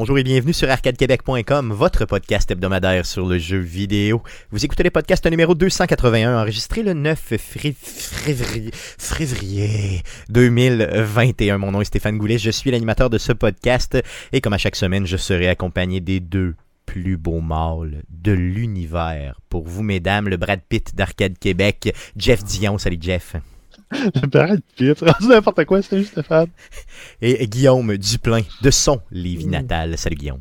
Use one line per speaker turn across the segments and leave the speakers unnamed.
Bonjour et bienvenue sur arcadequebec.com, votre podcast hebdomadaire sur le jeu vidéo. Vous écoutez le podcast numéro 281, enregistré le 9 février, février 2021. Mon nom est Stéphane Goulet, je suis l'animateur de ce podcast et comme à chaque semaine, je serai accompagné des deux plus beaux mâles de l'univers. Pour vous, mesdames, le Brad Pitt d'Arcade Québec, Jeff Dion. Salut Jeff.
Brad Pitt, rendu n'importe quoi, salut Stéphane.
Et Guillaume Duplain de son Lévis natal. Salut Guillaume.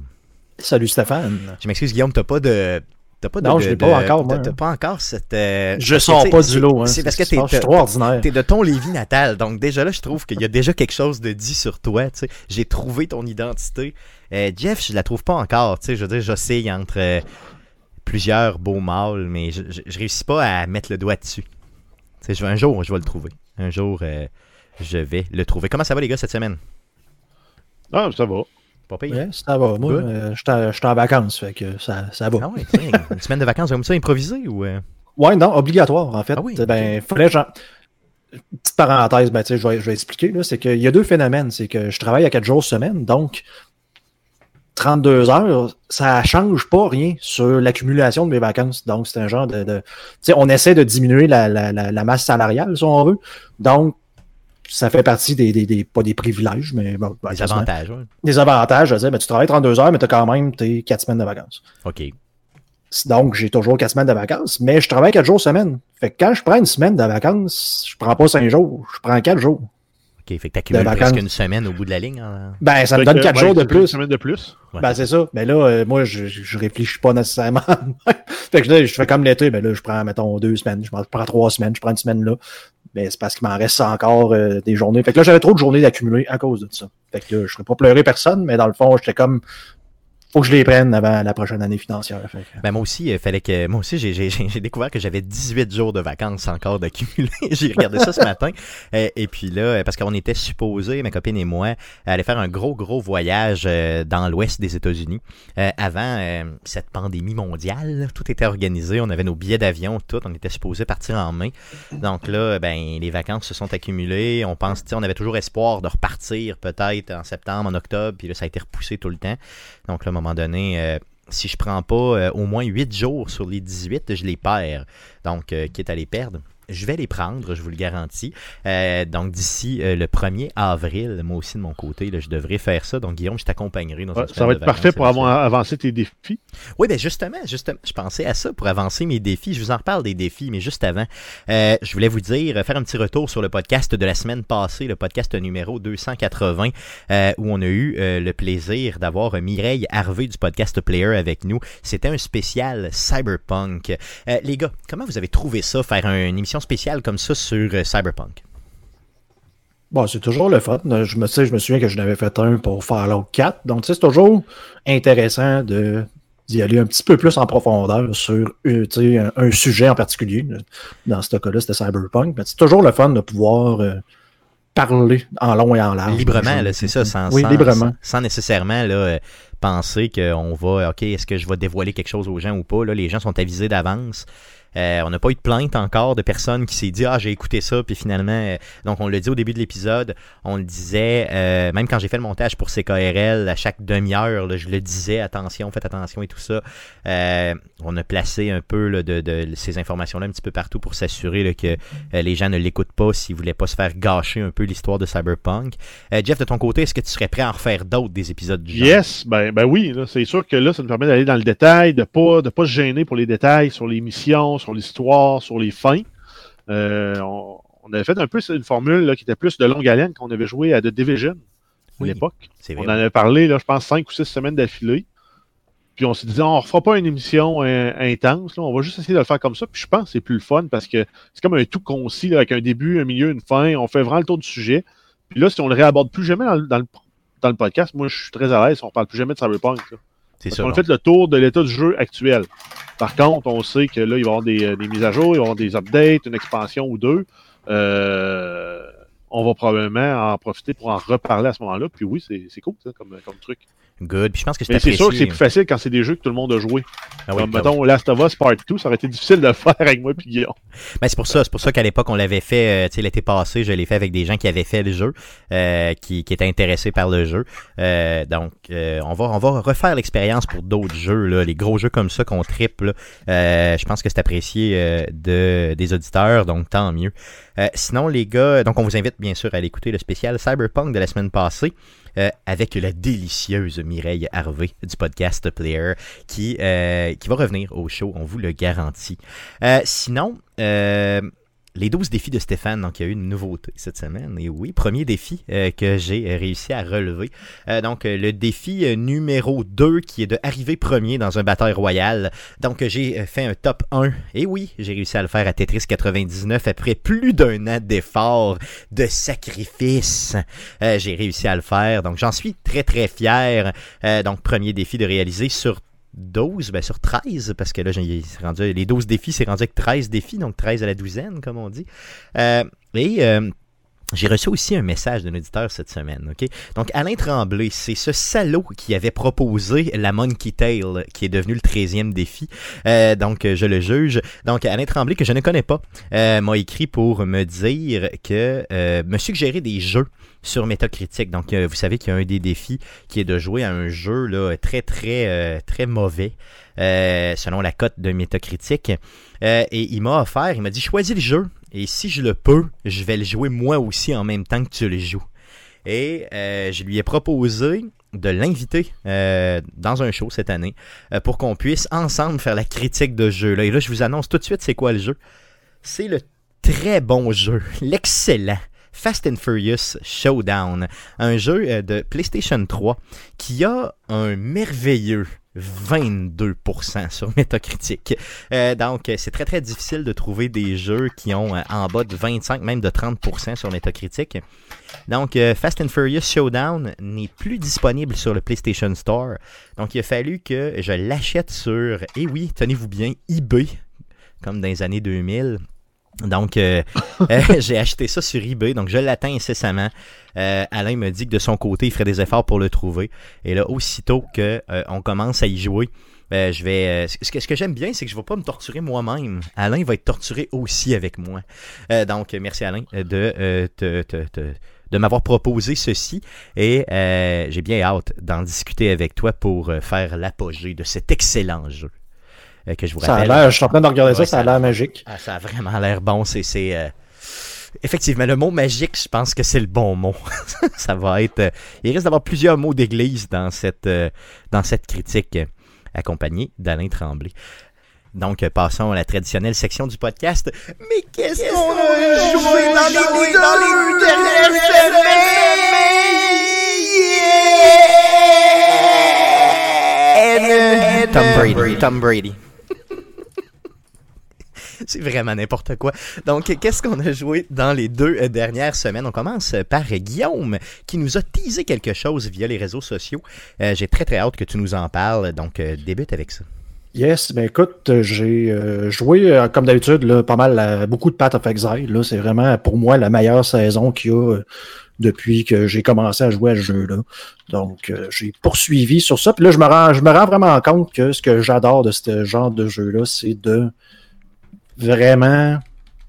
Salut Stéphane.
Je m'excuse Guillaume, t'as pas de... T'as pas de,
Non,
de-
je l'ai
de-
pas encore, moi.
T'as pas encore cette. euh,
Je sors pas
c'est-
du lot. Hein.
C'est parce que t'es
je suis trop ordinaire.
T'es de ton Lévis natal, donc déjà là, je trouve qu'il y a déjà quelque chose de dit sur toi. tu sais. J'ai trouvé ton identité. Euh, Jeff, je la trouve pas encore. tu sais. Je veux dire, j'oscille entre euh, plusieurs beaux mâles, mais je, je, je réussis pas à mettre le doigt dessus. Un jour, je vais le trouver. Un jour, euh, je vais le trouver. Comment ça va, les gars, cette semaine?
Ah, ça va.
Pas pire?
Ouais, ça va. Moi, euh, je suis en- vacances, fait que ça, ça va.
Ah ouais, une semaine de vacances comme ça, improvisée ou. euh?
Ouais, non, obligatoire, en fait.
Ah oui,
Ben, fallait genre. Petite parenthèse, ben, je vais, je vais expliquer, là, c'est qu'il y a deux phénomènes. C'est que je travaille à quatre jours semaine, donc 32 heures, ça change pas rien sur l'accumulation de mes vacances. Donc, c'est un genre de. de- tu sais, on essaie de diminuer la, la, la, la masse salariale, si on veut. Donc, ça fait partie des, des, des- pas des privilèges, mais bon, ben,
Des avantages, ouais.
des avantages. Je veux dire, ben, tu travailles 32 heures, mais tu as quand même tes 4 semaines de vacances.
Ok.
Donc, j'ai toujours 4 semaines de vacances, mais je travaille 4 jours semaine. Fait que quand je prends une semaine de vacances, je prends pas 5 jours, je prends 4 jours.
Ok, fait que t'accumules presque une semaine au bout de la ligne. hein?
Ben, ça me donne
que,
4
ouais,
jours de plus.
Une semaine de plus.
Ouais.
Ben, c'est ça. Mais là, euh, moi, je, je réfléchis pas nécessairement. fait que là, je fais comme l'été, ben là, je prends, mettons, deux semaines, je prends trois semaines, je prends une semaine là. Ben, c'est parce qu'il m'en reste encore euh, des journées. Fait que là, j'avais trop de journées d'accumuler à cause de ça. Fait que là, je ferais pas pleurer personne, mais dans le fond, j'étais comme, faut que je les prenne avant la prochaine année financière.
Ben moi aussi, il fallait que. Moi aussi, j'ai- découvert que j'avais 18 jours de vacances encore d'accumuler. j'ai regardé ça ce matin. Euh, et puis là, euh, parce qu'on était supposés, ma copine et moi, aller faire un gros, gros voyage euh, dans l'ouest des États-Unis. Euh, avant euh, cette pandémie mondiale, tout était organisé. On avait nos billets d'avion, tout. On était supposés partir en mai. Donc là, ben les vacances se sont accumulées. On pense, on avait toujours espoir de repartir peut-être en septembre, en octobre. Puis là, ça a été repoussé tout le temps. Donc là, moment donné, euh, si je prends pas euh, au moins 8 jours sur les 18, je les perds. Donc, euh, quitte à les perdre, je vais les prendre, je vous le garantis. Euh, donc, d'ici euh, le 1er avril, moi aussi de mon côté, là, je devrais faire ça. Donc, Guillaume, je t'accompagnerai dans
Ouais, ça va être parfait pour avoir avancé tes défis.
Oui, ben justement, justement, je pensais à ça pour avancer mes défis. Je vous en reparle des défis, mais juste avant, euh, je voulais vous dire, euh, faire un petit retour sur le podcast de la semaine passée, le podcast numéro 280, euh, où on a eu euh, le plaisir d'avoir Mireille Harvey du podcast Player avec nous. C'était un spécial Cyberpunk. Euh, les gars, comment vous avez trouvé ça, faire un- une émission spéciale comme ça sur euh, Cyberpunk?
Bon, c'est toujours le fun. Je me, sais, je me souviens que je n'avais fait un pour Fallout 4. Donc, c'est toujours intéressant de d'y aller un petit peu plus en profondeur sur euh, un, un sujet en particulier. Dans ce cas-là, c'était Cyberpunk. Mais c'est toujours le fun de pouvoir euh, parler en long et en large.
librement, c'est ça, sans,
Oui,
sans-
librement.
sans- sans nécessairement là, euh, penser qu'on va, OK, est-ce que je vais dévoiler quelque chose aux gens ou pas? Là, les gens sont avisés d'avance. Euh, on n'a pas eu de plainte encore de personne qui s'est dit Ah, j'ai écouté ça, puis finalement, euh, donc on le dit au début de l'épisode, on le disait, euh, même quand j'ai fait le montage pour CKRL, à chaque demi-heure, je le disais, attention, faites attention et tout ça. On a placé un peu de, ces informations-là un petit peu partout pour s'assurer que les gens ne l'écoutent pas s'ils voulaient pas se faire gâcher un peu l'histoire de Cyberpunk. Jeff, de ton côté, est-ce que tu serais prêt à en refaire d'autres des épisodes du genre?
Yes, ben, ben oui, c'est sûr que là, ça nous permet d'aller dans le détail, de pas, de pas se gêner pour les détails sur les missions, sur l'histoire, sur les fins. Euh, on, on avait fait un peu une formule là, qui était plus de longue haleine qu'on avait joué à The Division
Oui,
à l'époque. On en avait parlé, là, je pense, cinq ou six semaines d'affilée. Puis on s'est dit, on ne refera pas une émission euh, intense, là, on va juste essayer de le faire comme ça. Puis je pense que c'est plus le fun parce que c'est comme un tout concis, là, avec un début, un milieu, une fin. On fait vraiment le tour du sujet. Puis là, si on le réaborde plus jamais dans, le- dans le, dans le podcast, moi, je suis très à l'aise. On parle plus jamais de Cyberpunk. là.
C'est
Parce
ça.
qu'on a fait le tour de l'état du jeu actuel. Par contre, on sait que là, il va y avoir des, euh, des mises à jour, il va y avoir des updates, une expansion ou deux. Euh, on va probablement en profiter pour en reparler à ce moment-là. Puis oui, c'est c'est cool ça, comme, comme truc.
Good. Puis je pense que c'est
Mais c'est sûr que c'est plus facile quand c'est des jeux que tout le monde a joué.
Ah oui,
Comme,
donc-
mettons, Last of Us Part 2, ça aurait été difficile de le faire avec moi puis Guillaume.
Ben, c'est pour ça, c'est pour ça qu'à l'époque on l'avait fait, euh, tu sais, l'été passé, je l'ai fait avec des gens qui avaient fait le jeu, euh, qui, qui étaient intéressés par le jeu. Euh, donc, euh, on va, on va refaire l'expérience pour d'autres jeux, là, les gros jeux comme ça qu'on triple. Euh, je pense que c'est apprécié euh, de des auditeurs, donc tant mieux. Euh, sinon, les gars, donc on vous invite bien sûr à aller écouter le spécial Cyberpunk de la semaine passée. Euh, avec la délicieuse Mireille Harvey du podcast Player qui, euh, qui va revenir au show, on vous le garantit. Euh, sinon, les 12 défis de Stéphane, donc il y a eu une nouveauté cette semaine. Et oui, premier défi euh, que j'ai réussi à relever. Euh, donc euh, le défi euh, numéro 2 qui est de arriver premier dans un bataille royal. Donc euh, j'ai euh, fait un top 1. Et oui, j'ai réussi à le faire à Tetris 99 après plus d'un an d'efforts, de sacrifices. Euh, j'ai réussi à le faire. Donc j'en suis très très fier. Euh, donc premier défi de réaliser sur 12, ben sur 13, parce que là, j'ai rendu, les 12 défis, c'est rendu avec 13 défis, donc 13 à la douzaine, comme on dit. Euh, et euh, j'ai reçu aussi un message d'un auditeur cette semaine, ok? Donc, Alain Tremblay, c'est ce salaud qui avait proposé la Monkey Tail, qui est devenu le 13e défi. Euh, donc, je le juge. Donc, Alain Tremblay, que je ne connais pas, m'a écrit pour me dire que me suggérer des jeux sur Metacritic. Donc, euh, vous savez qu'il y a un des défis qui est de jouer à un jeu là, très, très, euh, très mauvais, euh, selon la cote de Metacritic. Et il m'a offert, il m'a dit, choisis le jeu. Et si je le peux, je vais le jouer moi aussi en même temps que tu le joues. Et je lui ai proposé de l'inviter dans un show cette année pour qu'on puisse ensemble faire la critique de jeu-là. Et là, je vous annonce tout de suite c'est quoi le jeu. C'est le très bon jeu, l'excellent Fast and Furious Showdown, un jeu euh, de PlayStation 3 qui a un merveilleux 22% sur Metacritic. Euh, donc, euh, c'est très très difficile de trouver des jeux qui ont en bas de 25, même de 30% sur Metacritic. Donc, Fast and Furious Showdown n'est plus disponible sur le PlayStation Store. Donc, il a fallu que je l'achète sur, et oui, tenez-vous bien, eBay, comme dans les années 2000. Donc, euh, euh, j'ai acheté ça sur eBay, donc je l'attends incessamment. Euh, Alain me dit que de son côté, il ferait des efforts pour le trouver. Et là, aussitôt que euh, on commence à y jouer, euh, je vais. ce que, ce que j'aime bien, c'est que je ne vais pas me torturer moi-même. Alain va être torturé aussi avec moi. Donc, merci Alain de te- te- de m'avoir proposé ceci et j'ai bien hâte d'en discuter avec toi pour faire l'apogée de cet excellent jeu que je vous
Ça a
rappelle.
l'air, je suis en train de regarder ça,
Ouais,
ça a l'air magique.
Ah, ça a vraiment l'air bon. C'est, c'est, euh, Effectivement, le mot magique, je pense que c'est le bon mot. ça va être. euh, Il risque d'avoir plusieurs mots d'église dans cette, euh, dans cette critique euh, accompagnée d'Alain Tremblay. Donc, euh, passons à la traditionnelle section du podcast. Mais qu'est-ce qu'on a joué dans les deux dernières semaines? Tom Brady. Tom Brady. C'est vraiment n'importe quoi. Donc, qu'est-ce qu'on a joué dans les deux euh, dernières semaines? On commence par Guillaume, qui nous a teasé quelque chose via les réseaux sociaux. Euh, J'ai très très hâte que tu nous en parles. Donc, euh, débute avec ça.
Yes, ben écoute, euh, j'ai euh, joué euh, comme d'habitude pas mal beaucoup de Path of Exile. C'est vraiment pour moi la meilleure saison qu'il y a euh, depuis que j'ai commencé à jouer à ce jeu-là. Donc euh, j'ai poursuivi sur ça. Puis là, je me rends, je me rends vraiment compte que ce que j'adore de ce genre de jeu-là, c'est de vraiment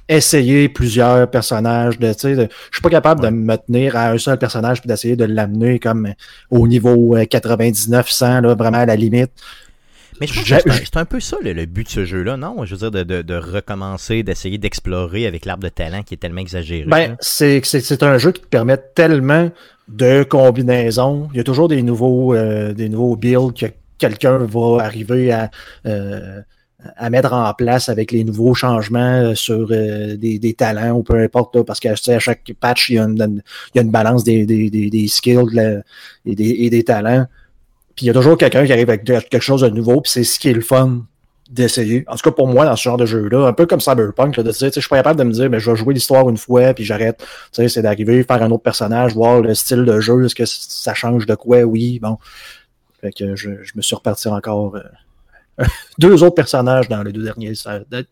essayer plusieurs personnages. De, de- je suis pas capable de me tenir à un seul personnage puis d'essayer de l'amener comme au niveau euh, 99-100, là, vraiment à la limite.
Mais je pense que c'est un- peu ça le, le but de ce jeu-là, non? Je veux dire, de, de- de recommencer, d'essayer d'explorer avec l'arbre de talent qui est tellement exagéré.
Ben, c'est un jeu qui te permet tellement de combinaisons. Il y a toujours des nouveaux, euh, des nouveaux builds que quelqu'un va arriver à, euh, à mettre en place avec les nouveaux changements euh, sur euh, des, talents ou peu importe, parce que tu sais, chaque patch, il y a une, balance des, skills et, des, talents. Puis il y a toujours quelqu'un qui arrive avec quelque chose de nouveau, puis c'est ce qui est le fun d'essayer. En tout cas, pour moi, dans ce genre de jeu-là, un peu comme Cyberpunk, de dire, tu sais, je suis pas capable de me dire, mais je vais jouer l'histoire une fois, puis j'arrête. Tu sais, c'est d'arriver, faire un autre personnage, voir le style de jeu, est-ce que ça change de quoi? Oui, bon. Fait que je, je me suis reparti encore euh, deux autres personnages dans les deux, derniers,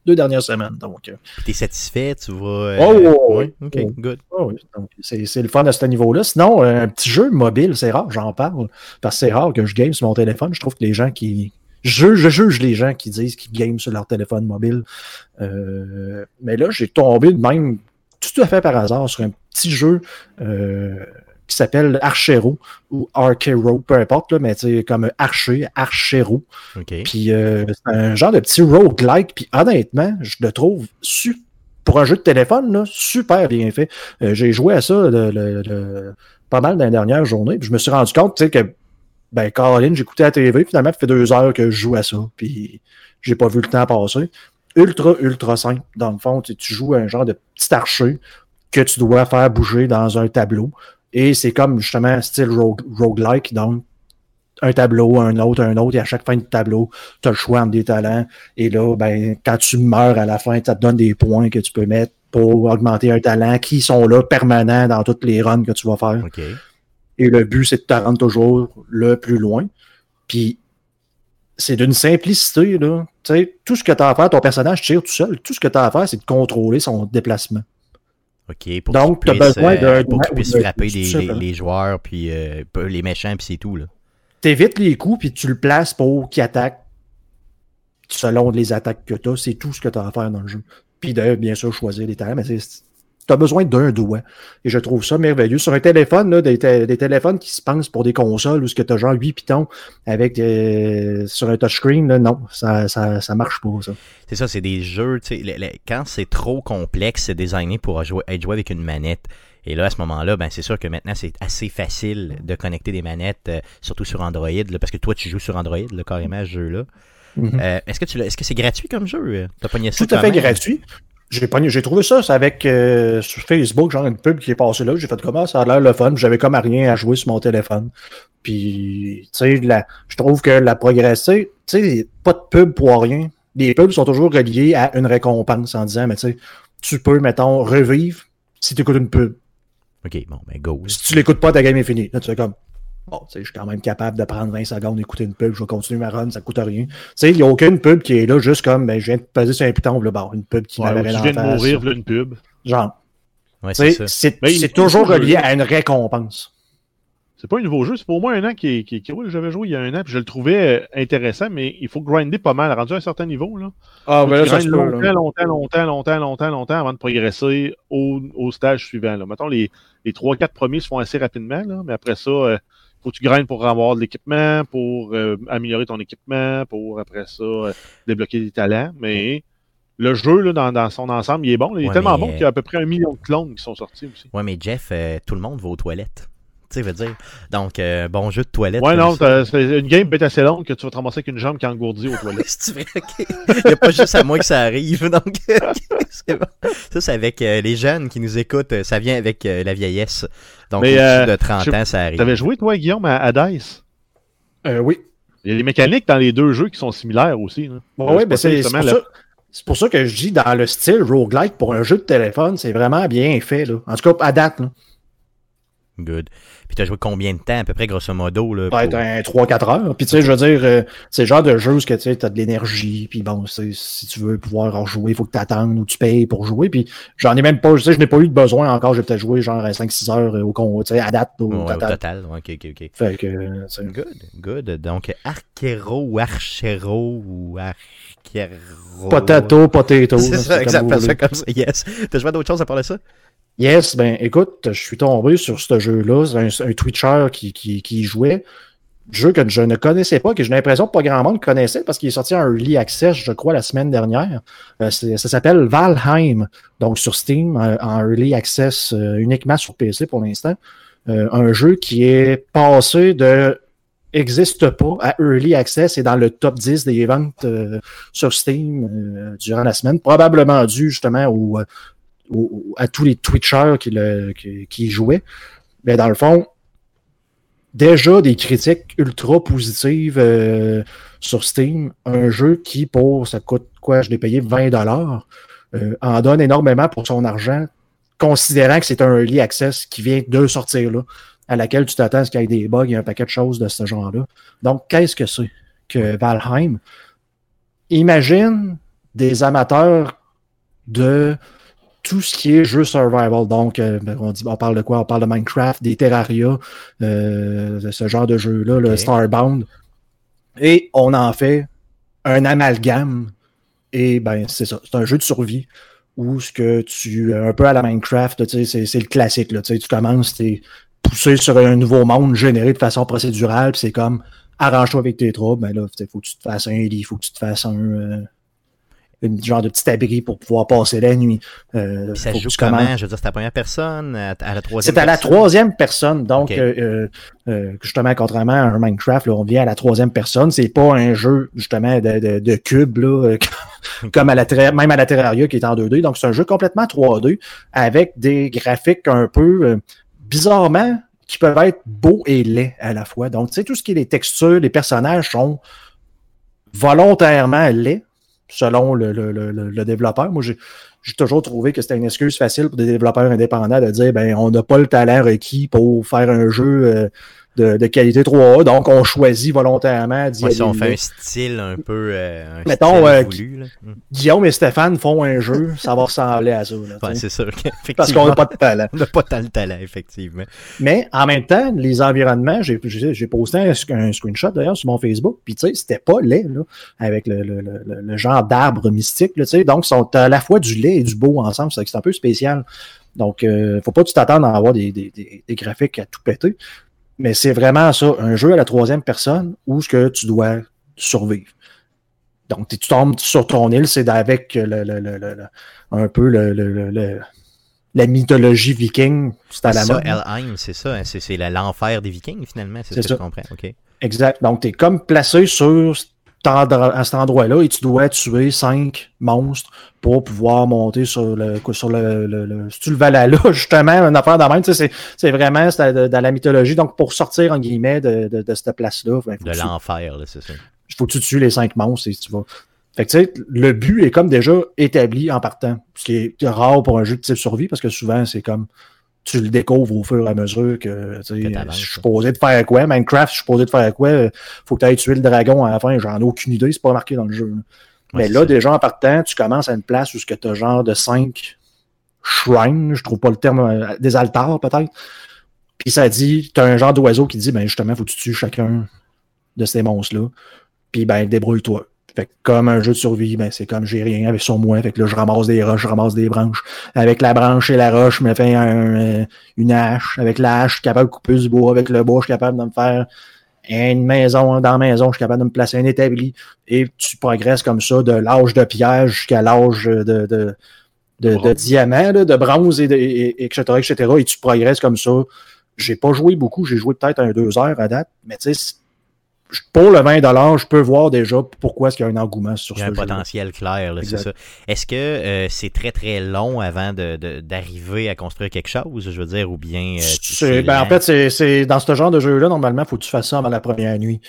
deux dernières semaines. Donc, euh,
T'es satisfait? Tu vas... euh,
Oh, oh, oh,
ouais? OK,
oh.
good.
ah oui, c'est le fun à ce niveau-là. Sinon, euh, un petit jeu mobile, c'est rare, j'en parle, parce que c'est rare que je game sur mon téléphone. Je trouve que les gens qui. je, je juge les gens qui disent qu'ils game sur leur téléphone mobile. Euh, mais là, j'ai tombé de même tout à fait par hasard sur un petit jeu euh, qui s'appelle Archero ou Archero, peu importe, là, mais c'est comme Archer, Archero. Puis euh, c'est un genre de petit roguelike. Puis honnêtement, je le trouve su- pour un jeu de téléphone, là, super bien fait. Euh, j'ai joué à ça le- le- le- pas mal dans les dernières journées. Puis je me suis rendu compte que, ben, Caroline, j'écoutais la TV. Finalement, ça fait deux heures que je joue à ça. Puis j'ai pas vu le temps passer. Ultra, ultra simple. Dans le fond, tu, tu joues à un genre de petit archer que tu dois faire bouger dans un tableau. Et c'est comme justement style rogue, roguelike. Donc, un tableau, un autre, un autre, et à chaque fin de tableau, tu as le choix entre des talents. Et là, ben, quand tu meurs à la fin, ça te donne des points que tu peux mettre pour augmenter un talent qui sont là permanents dans toutes les runs que tu vas faire. Et le but, c'est de te rendre toujours le plus loin. Puis, c'est d'une simplicité, là. Tout ce que tu as à faire, ton personnage tire tout seul. Tout ce que tu as à faire, c'est de contrôler son déplacement.
OK. Pour
Donc,
tu
t'as
puisses,
besoin
euh, pour puisses
d'un-
frapper les, joueurs, puis euh, peu- les méchants, puis c'est tout, là.
T'évites les coups, puis tu le places pour qu'il attaque selon les attaques que tu as. C'est tout ce que tu as à faire dans le jeu. Puis de, bien sûr, choisir les talents, mais tu as besoin d'un doigt. Et je trouve ça merveilleux. Sur un téléphone, là, des, des téléphones qui se pensent pour des consoles où ce que tu as genre 8 pitons avec sur un touchscreen, là, non, ça, ça, ça marche pas, ça.
C'est ça, c'est des jeux, tu sais, quand c'est trop complexe, c'est designé pour jouer, être joué avec une manette. Et là, à ce moment-là, ben, c'est sûr que maintenant, c'est assez facile de connecter des manettes, euh, surtout sur Android, là, parce que toi, tu joues sur Android, là, carrément, ce jeu-là.
Mhm.
Euh, est-ce que tu l'as- est-ce que c'est gratuit comme jeu? ça
Tout à fait gratuit. J'ai trouvé ça, c'est avec euh, sur Facebook, genre une pub qui est passée là. J'ai fait comment ça a l'air le fun. J'avais comme rien à jouer sur mon téléphone. Puis, tu sais, la- je trouve que la progression, tu sais, pas de pub pour rien. Les pubs sont toujours reliés à une récompense en disant, mais tu sais, tu peux, mettons, revivre si tu écoutes une pub.
Ok, bon, ben go.
Si tu l'écoutes pas, ta game est finie. Là, tu fais comme, bon, tu sais, je suis quand même capable de prendre 20 secondes, d'écouter une pub, je vais continuer ma run, ça coûte rien. Tu sais, il n'y a aucune pub qui est là, juste comme, ben, je viens de passer sur un piton, là, bon, une pub qui
Ouais,
m'avait
tu viens de mourir, voilà une pub.
Genre,
Ouais, c'est ça.
toujours relié à une récompense.
C'est pas un nouveau jeu, c'est pour au moins un an qui, qui, qui roule. J'avais joué il y a un an, puis je le trouvais euh, intéressant, mais il faut grinder pas mal. Rendu à un certain niveau, là.
Ah,
Faut que tu grindes longtemps, longtemps, longtemps, longtemps, longtemps, longtemps avant de progresser au, au stage suivant. Là. Mettons, les, les 3-4 premiers se font assez rapidement, là, mais après ça, il faut que tu grindes pour avoir de l'équipement, pour euh, améliorer ton équipement, pour après ça, euh, débloquer des talents. Mais le jeu, là, dans, dans son ensemble, il est bon. là. Il est tellement bon qu'il y a à peu près un million de clones qui sont sortis aussi.
Ouais, mais Jeff, euh, tout le monde va aux toilettes. Tu sais, veut dire. Donc, bon jeu de toilette.
Ouais, non, c'est une game peut-être assez longue que tu vas te ramasser avec une jambe qui engourdit aux toilettes.
C'est vrai, ok. Il n'y a pas juste à moi que ça arrive. Donc, c'est bon. Ça, c'est avec les jeunes qui nous écoutent. Ça vient avec la vieillesse. Donc,
Mais,
au-dessus
euh,
de 30
je-
ans, ça arrive.
T'avais joué, toi, Guillaume, à, à DICE?
Euh, oui.
Il y a des mécaniques dans les deux jeux qui sont similaires aussi.
Bon,
Euh,
oui, ben c'est
justement
pour, pour ça que je dis dans le style roguelike pour un jeu de téléphone, c'est vraiment bien fait. Là. En tout cas, à date, là.
Good. Puis, tu as joué combien de temps, à peu près, grosso modo? Là, pour-
un 3-4 heures. Puis tu sais, je veux dire, euh, c'est le genre de jeu où tu sais, as de l'énergie, puis bon, si tu veux pouvoir en jouer, il faut que tu attendes ou tu payes pour jouer. Puis j'en ai même pas, tu sais, je n'ai pas eu de besoin encore, j'ai peut-être joué genre 5-6 heures euh, au con, tu sais, à date au
Ouais, au
total.
total. Ouais, ok, ok, ok.
Fait que, euh,
Good, good. Donc, Archero ou Archero ou Archero.
potato, potato.
C'est ça,
comme
exact.
vous
ça comme ça. Yes. T'as joué à d'autres choses à part de ça?
Yes, ben écoute, je suis tombé sur ce jeu-là, c'est un, un Twitcher qui, qui, qui jouait. Jeu que je ne connaissais pas, que j'ai l'impression que pas grand monde connaissait parce qu'il est sorti en early access, je crois, la semaine dernière. Euh, ça s'appelle Valheim, donc sur Steam, euh, en early access euh, uniquement sur PC pour l'instant. Euh, un jeu qui est passé de existe pas à early access et dans le top 10 des ventes euh, sur Steam euh, durant la semaine, probablement dû justement au, euh, à tous les Twitchers qui, jouaient. Mais dans le fond, déjà des critiques ultra positives euh, sur Steam. Un jeu qui, pour, ça coûte quoi, je l'ai payé 20 dollars, en donne énormément pour son argent, considérant que c'est un early access qui vient de sortir là, à laquelle tu t'attends à ce qu'il y ait des bugs et un paquet de choses de ce genre-là. Donc, qu'est-ce que c'est que Valheim? Imagine des amateurs de tout ce qui est jeu survival. Donc, euh, on, dit, on parle de quoi? On parle de Minecraft, des Terraria, euh, ce genre de jeu-là, le. Starbound. Et on en fait un amalgame. Et ben, c'est ça. C'est un jeu de survie où ce que tu. Un peu à la Minecraft, c'est le classique. Là, tu sais, tu commences, t'es poussé sur un nouveau monde généré de façon procédurale, puis c'est comme arrange-toi avec tes troubles, ben là, il faut que tu te fasses un lit, il faut que tu te fasses un. Euh, une genre de petit abri pour pouvoir passer la nuit.
Euh, ça joue comment? Je veux dire, c'est la première personne, à, la troisième
C'est à la troisième personne, donc euh, euh, justement, contrairement à un Minecraft, là, on vient à la troisième personne. C'est pas un jeu justement de, de, de cube, là, comme à la même à la Terraria qui est en 2D. Donc, c'est un jeu complètement 3D avec des graphiques un peu bizarrement qui peuvent être beaux et laids à la fois. Donc, tu sais, tout ce qui est les textures, les personnages sont volontairement laids selon le, le, le, le développeur. Moi, j'ai toujours trouvé que c'était une excuse facile pour des développeurs indépendants de dire ben on n'a pas le talent requis pour faire un jeu de, qualité 3A. Donc, on choisit volontairement
d'y Si on fait un style un peu euh,
Mettons, euh, hmm. Guillaume et Stéphane font un jeu, ça va ressembler à ça.
c'est sûr.
Parce qu'on n'a pas de talent.
on n'a pas tant de talent, effectivement.
Mais en même temps, les environnements, j'ai posté un, screenshot d'ailleurs sur mon Facebook, puis tu sais, c'était pas laid, là, avec le, le, le, genre d'arbre mystique, tu sais. Donc, ils sont à la fois du lait et du beau ensemble, c'est un peu spécial. Donc, euh, faut pas que tu t'attendre à avoir des, des, des, graphiques à tout péter. Mais c'est vraiment ça, un jeu à la troisième personne où ce que tu dois survivre. Donc, tu tombes sur ton île, c'est avec le, le, le, un peu le, la mythologie viking.
C'est à la ça, Elheim, c'est ça. Hein, c'est l'enfer des vikings, finalement. C'est ce que je comprends.
Exact. Donc, tu es comme placé sur à cet endroit-là et tu dois tuer cinq monstres pour pouvoir monter sur le sur le, le, si tu le Valhalla, justement, une affaire de même, c'est vraiment dans la mythologie. Donc, pour sortir en guillemets de, de, de cette place-là.
Ben, de l'enfer, c'est ça.
Il faut que tu tues les cinq monstres et tu vas. Fait que tu sais, le but est comme déjà établi en partant. Ce qui est rare pour un jeu de type survie, parce que souvent, c'est comme tu le découvres au fur et à mesure que, je suis posé de faire quoi? Minecraft, je suis posé de faire quoi? Faut que tu ailles tuer le dragon à la fin. J'en ai aucune idée, c'est pas marqué dans le jeu. Mais là, déjà en partant, tu commences à une place où tu as genre de cinq shrines, je trouve pas le terme, euh, des altars peut-être. Puis ça dit, tu as un genre d'oiseau qui dit, ben justement, faut que tu tues chacun de ces monstres-là. Puis ben, débrouille-toi. Fait comme un jeu de survie, ben, c'est comme j'ai rien avec sur moi. Fait que là, je ramasse des roches, je ramasse des branches. Avec la branche et la roche, je me fais un, une hache. Avec la hache, je suis capable de couper du bois. Avec le bois, je suis capable de me faire une maison. Dans la maison, je suis capable de me placer un établi. Et tu progresses comme ça de l'âge de pierre jusqu'à l'âge de, de, de, de diamant, de bronze, et, de, et, etc., etc. Et tu progresses comme ça. J'ai pas joué beaucoup. J'ai joué peut-être un deux heures à date. Mais tu sais, pour le 20 je peux voir déjà pourquoi est-ce qu'il y a un engouement sur ce
jeu. Il y a un potentiel clair, c'est ça. Est-ce que euh, c'est très très long avant d'arriver de, à construire quelque chose, je veux dire, ou bien.
Euh, ben, en fait, c'est dans ce genre de jeu-là, normalement, il faut que tu fasses ça avant la première nuit.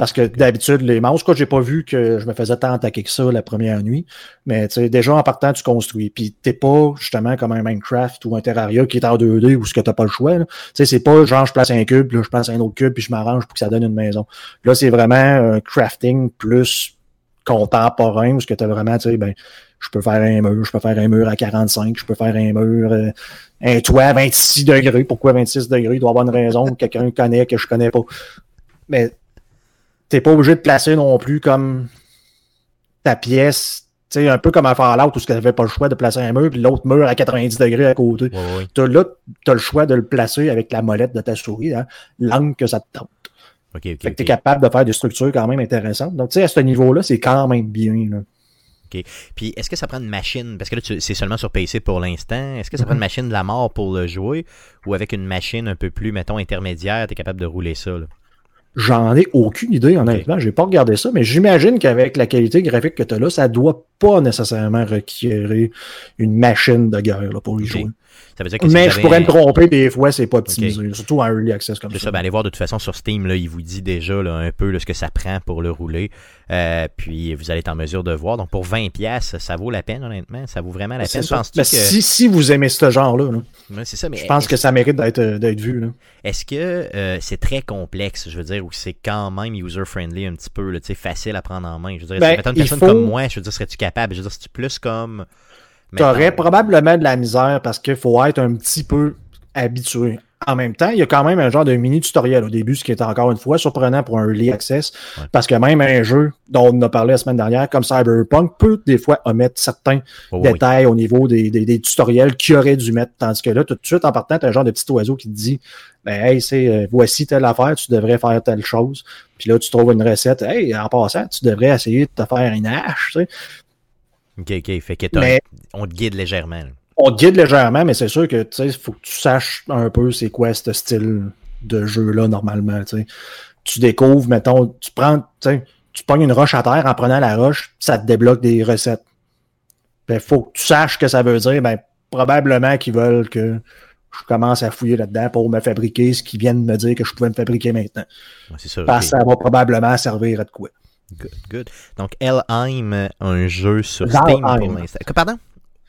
Parce que d'habitude, les monstres, quoi, j'ai pas vu que je me faisais tant attaquer que ça la première nuit. Mais tu sais, déjà en partant, tu construis. Puis t'es pas justement comme un Minecraft ou un Terraria qui est en 2D ou ce que t'as pas le choix. Tu sais, c'est pas genre je place un cube, là, je place un autre cube, puis je m'arrange pour que ça donne une maison. Là, c'est vraiment un crafting plus contemporain, où ce que t'as vraiment, tu sais, ben, je peux faire un mur, je peux faire un mur à 45, je peux faire un mur, euh, un toit à 26 degrés. Pourquoi 26 degrés? Il doit y avoir une raison, quelqu'un connaît que je connais pas. Mais t'es pas obligé de placer non plus comme ta pièce, tu sais, un peu comme à Fallout où tu n'avais pas le choix de placer un mur, puis l'autre mur à 90 degrés à côté. As, là, tu as le choix de le placer avec la molette de ta souris, hein, l'angle que ça te tente.
Okay,
fait que tu es capable de faire des structures quand même intéressantes. Donc, tu sais, à ce niveau-là, c'est quand même bien. Là.
OK. Puis, est-ce que ça prend une machine? Parce que là, c'est seulement sur PC pour l'instant. Est-ce que ça prend une mm-hmm. machine de la mort pour le jouer? Ou avec une machine un peu plus, mettons, intermédiaire, tu es capable de rouler ça? Là?
J'en ai aucune idée, honnêtement. Je J'ai pas regardé ça, mais j'imagine qu'avec la qualité graphique que tu as là, ça doit pas nécessairement requérir une machine de guerre là, pour y jouer mais je pourrais me tromper des fois, c'est pas optimisé, surtout en early access comme ça.
ça ben, allez voir de toute façon sur Steam, là, il vous dit déjà un peu ce que ça prend pour le rouler. Euh, puis vous allez être en mesure de voir. Donc pour 20$, ça vaut la peine, honnêtement. Ça vaut vraiment la peine.
que... si, si vous aimez ce genre-là, je pense que ça mérite d'être vu.
Est-ce que euh, c'est très complexe, je veux dire, ou c'est quand même user-friendly un petit peu, facile à prendre en main? Je veux dire, ben, une personne comme moi, je veux dire, serais-tu capable? Je veux dire, c'est plus comme
tu aurais probablement de la misère parce qu'il faut être un petit peu habitué. En même temps, il y a quand même un genre de mini tutoriel au début, ce qui est encore une fois surprenant pour un early access,
Ouais.
parce que même un jeu dont on a parlé la semaine dernière, comme Cyberpunk, peut des fois omettre certains
Oh, oui.
détails au niveau des, des, des tutoriels qu'il aurait dû mettre. Tandis que là, tout de suite, en partant, tu un genre de petit oiseau qui te dit ben, hey, c'est euh, voici telle affaire, tu devrais faire telle chose. Puis là, tu trouves une recette. Hey, en passant, tu devrais essayer de te faire une hache. tu sais.
OK, OK. Fait que
Mais-
on te guide légèrement.
On te guide légèrement, mais c'est sûr que tu sais, il faut que tu saches un peu c'est quoi ce style de jeu-là normalement. tu découvres, mettons, tu prends, tu sais, tu pognes une roche à terre, en prenant la roche, ça te débloque des recettes. Il faut que tu saches ce que ça veut dire. Ben, probablement qu'ils veulent que je commence à fouiller là-dedans pour me fabriquer ce qu'ils viennent de me dire que je pouvais me fabriquer maintenant.
Ouais, ça.
Parce que ça va probablement servir à de quoi.
Good, good. Donc, Elheim, un jeu sur
Valheim.
Steam pour l'instant. Pardon?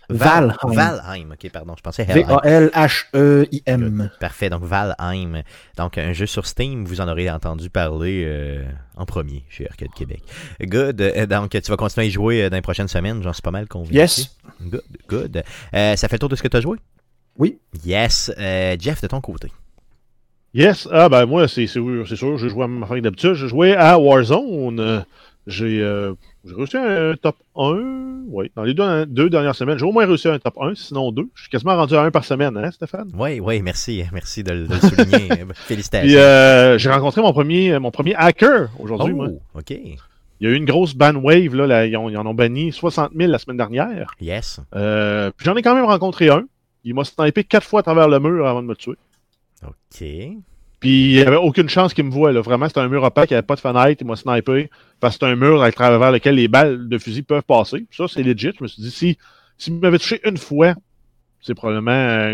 Valheim.
Valheim, ok, pardon, je pensais Helheim.
V-A-L-H-E-I-M.
Parfait, donc Valheim. Donc, un jeu sur Steam, vous en aurez entendu parler euh, en premier chez Arcade Québec. Good. Euh, Donc, tu vas continuer à y jouer euh, dans les prochaines semaines, j'en suis pas mal convaincu.
Yes.
Good, good. Euh, ça fait le tour de ce que tu as joué?
Oui.
Yes. Euh, Jeff, de ton côté.
Yes, ah ben moi, c'est sûr, c'est sûr, j'ai joué à ma que d'habitude. J'ai joué à Warzone. J'ai euh, j'ai réussi un top 1. Oui, dans les deux, deux dernières semaines, j'ai au moins réussi un top 1, sinon deux. Je suis quasiment rendu à un par semaine, hein, Stéphane?
Oui, oui, merci. Merci de, le- de le souligner. Félicitations.
Puis euh, j'ai rencontré mon premier, mon premier hacker aujourd'hui, moi.
oh, OK.
Il y a eu une grosse ban wave, là, là, ils, ont- ils en ont banni 60 000 la semaine dernière.
Yes.
Euh, puis j'en ai quand même rencontré un. Il m'a snipé quatre fois à travers le mur avant de me tuer.
OK.
Puis il n'y avait aucune chance qu'il me voie. Là. Vraiment, c'était un mur opaque, il n'y avait pas de fenêtre, il m'a snipé. Parce que c'est un mur à travers lequel les balles de fusil peuvent passer. Ça, c'est legit. Je me suis dit, si, s'il m'avait touché une fois, c'est probablement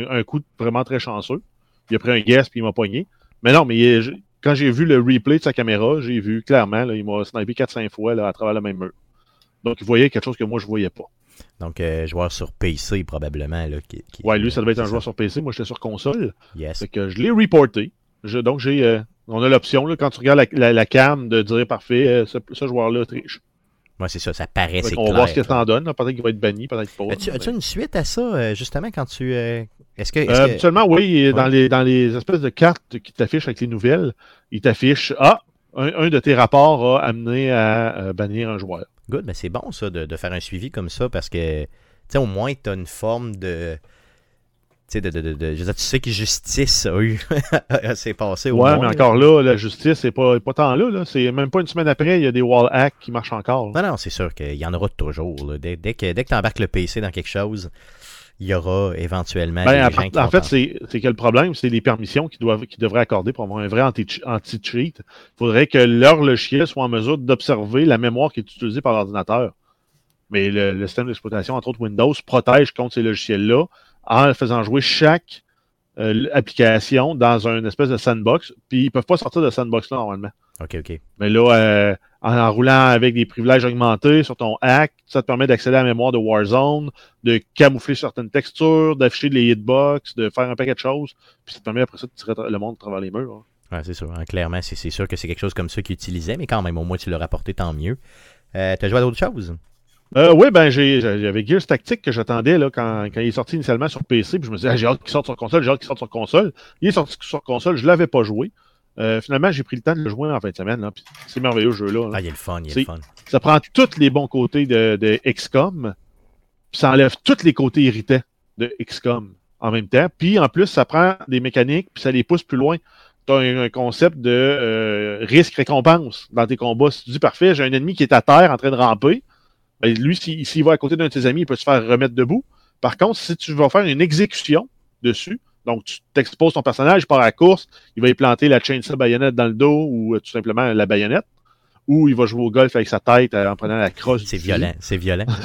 un, coup vraiment très chanceux. Il a pris un guess puis il m'a pogné. Mais non, mais quand j'ai vu le replay de sa caméra, j'ai vu clairement, là, il m'a snipé 4-5 fois là, à travers le même mur. Donc il voyait quelque chose que moi je voyais pas.
Donc, euh, joueur sur PC, probablement. Là, qui, qui-
Ouais, lui, ça devait être un joueur sur PC. Moi, j'étais sur console.
Yes.
Fait que je l'ai reporté. Je- donc, j'ai, euh, on a l'option, là, quand tu regardes la, la, la cam, de dire parfait, euh, ce, ce joueur-là triche.
Ouais, c'est ça, ça paraît, c'est clair.
va voir ce que ça en donne. Peut-être qu'il va être banni, peut-être pas.
As-tu,
mais-
as-tu une suite à ça, justement, quand tu. est-ce que. est-ce
Euh,
que-
Habituellement, oui, dans, les, dans les espèces de cartes qui t'affichent avec les nouvelles, il t'affiche Ah, un, un de tes rapports a amené à bannir un joueur.
Good, mais c'est bon, ça, de, de faire un suivi comme ça, parce que, tu sais, au moins, tu as une forme de. Tu sais, de, de, de, de- je veux dire, tu sais que justice a eu. c'est passé au
ouais,
moins.
mais encore là, la justice, c'est pas, pas tant là, là. C'est même pas une semaine après, il y a des wall hacks qui marchent encore. là.
Non, non, c'est sûr qu'il y en aura toujours. Dès, dès que, dès que tu embarques le PC dans quelque chose, il y aura éventuellement
Ben,
des
en,
gens qui
en
vont
fait, c'est que le problème, c'est les permissions qu'ils devraient accorder pour avoir un vrai anti- anti-cheat. Il faudrait que leur logiciel soit en mesure d'observer la mémoire qui est utilisée par l'ordinateur. Mais le, le système d'exploitation, entre autres Windows, protège contre ces logiciels-là en faisant jouer chaque euh, application dans une espèce de sandbox. Puis ils peuvent pas sortir de sandbox-là normalement.
OK, OK.
Mais là, euh, en, roulant avec des privilèges augmentés sur ton hack, ça te permet d'accéder à la mémoire de Warzone, de camoufler certaines textures, d'afficher les hitbox, de faire un paquet de choses. Puis ça te permet après ça de tirer le monde à travers les murs. hein.
Ouais, c'est sûr. hein, clairement, c'est, c'est sûr que c'est quelque chose comme ça qu'ils utilisaient, mais quand même, au moins, tu l'as rapporté, tant mieux. Euh, T'as joué à d'autres choses?
Euh, oui, ben j'avais Gears Tactic que j'attendais là, quand, quand il est sorti initialement sur PC. Puis je me disais, ah, j'ai hâte qu'il sorte sur console, j'ai hâte qu'il sorte sur console. Il est sorti sur console, je l'avais pas joué. Euh, finalement, j'ai pris le temps de le jouer en fin de semaine. Puis c'est merveilleux ce jeu-là. là.
Ah, il est le fun, il est le fun.
ça prend tous les bons côtés de, de XCOM, puis ça enlève tous les côtés irritants de XCOM en même temps. Puis en plus, ça prend des mécaniques, puis ça les pousse plus loin. Tu as un, un concept de euh, risque-récompense dans tes combats. Si tu dis parfait, j'ai un ennemi qui est à terre en train de ramper, ben, lui, s'il s'il va à côté d'un de tes amis, il peut se faire remettre debout. Par contre, si tu vas faire une exécution dessus, donc tu t'exposes ton personnage, il part à la course, il va y planter la chainsaw baïonnette dans le dos ou euh, tout simplement la baïonnette, ou il va jouer au golf avec sa tête euh, en prenant la crosse.
C'est violent, c'est violent.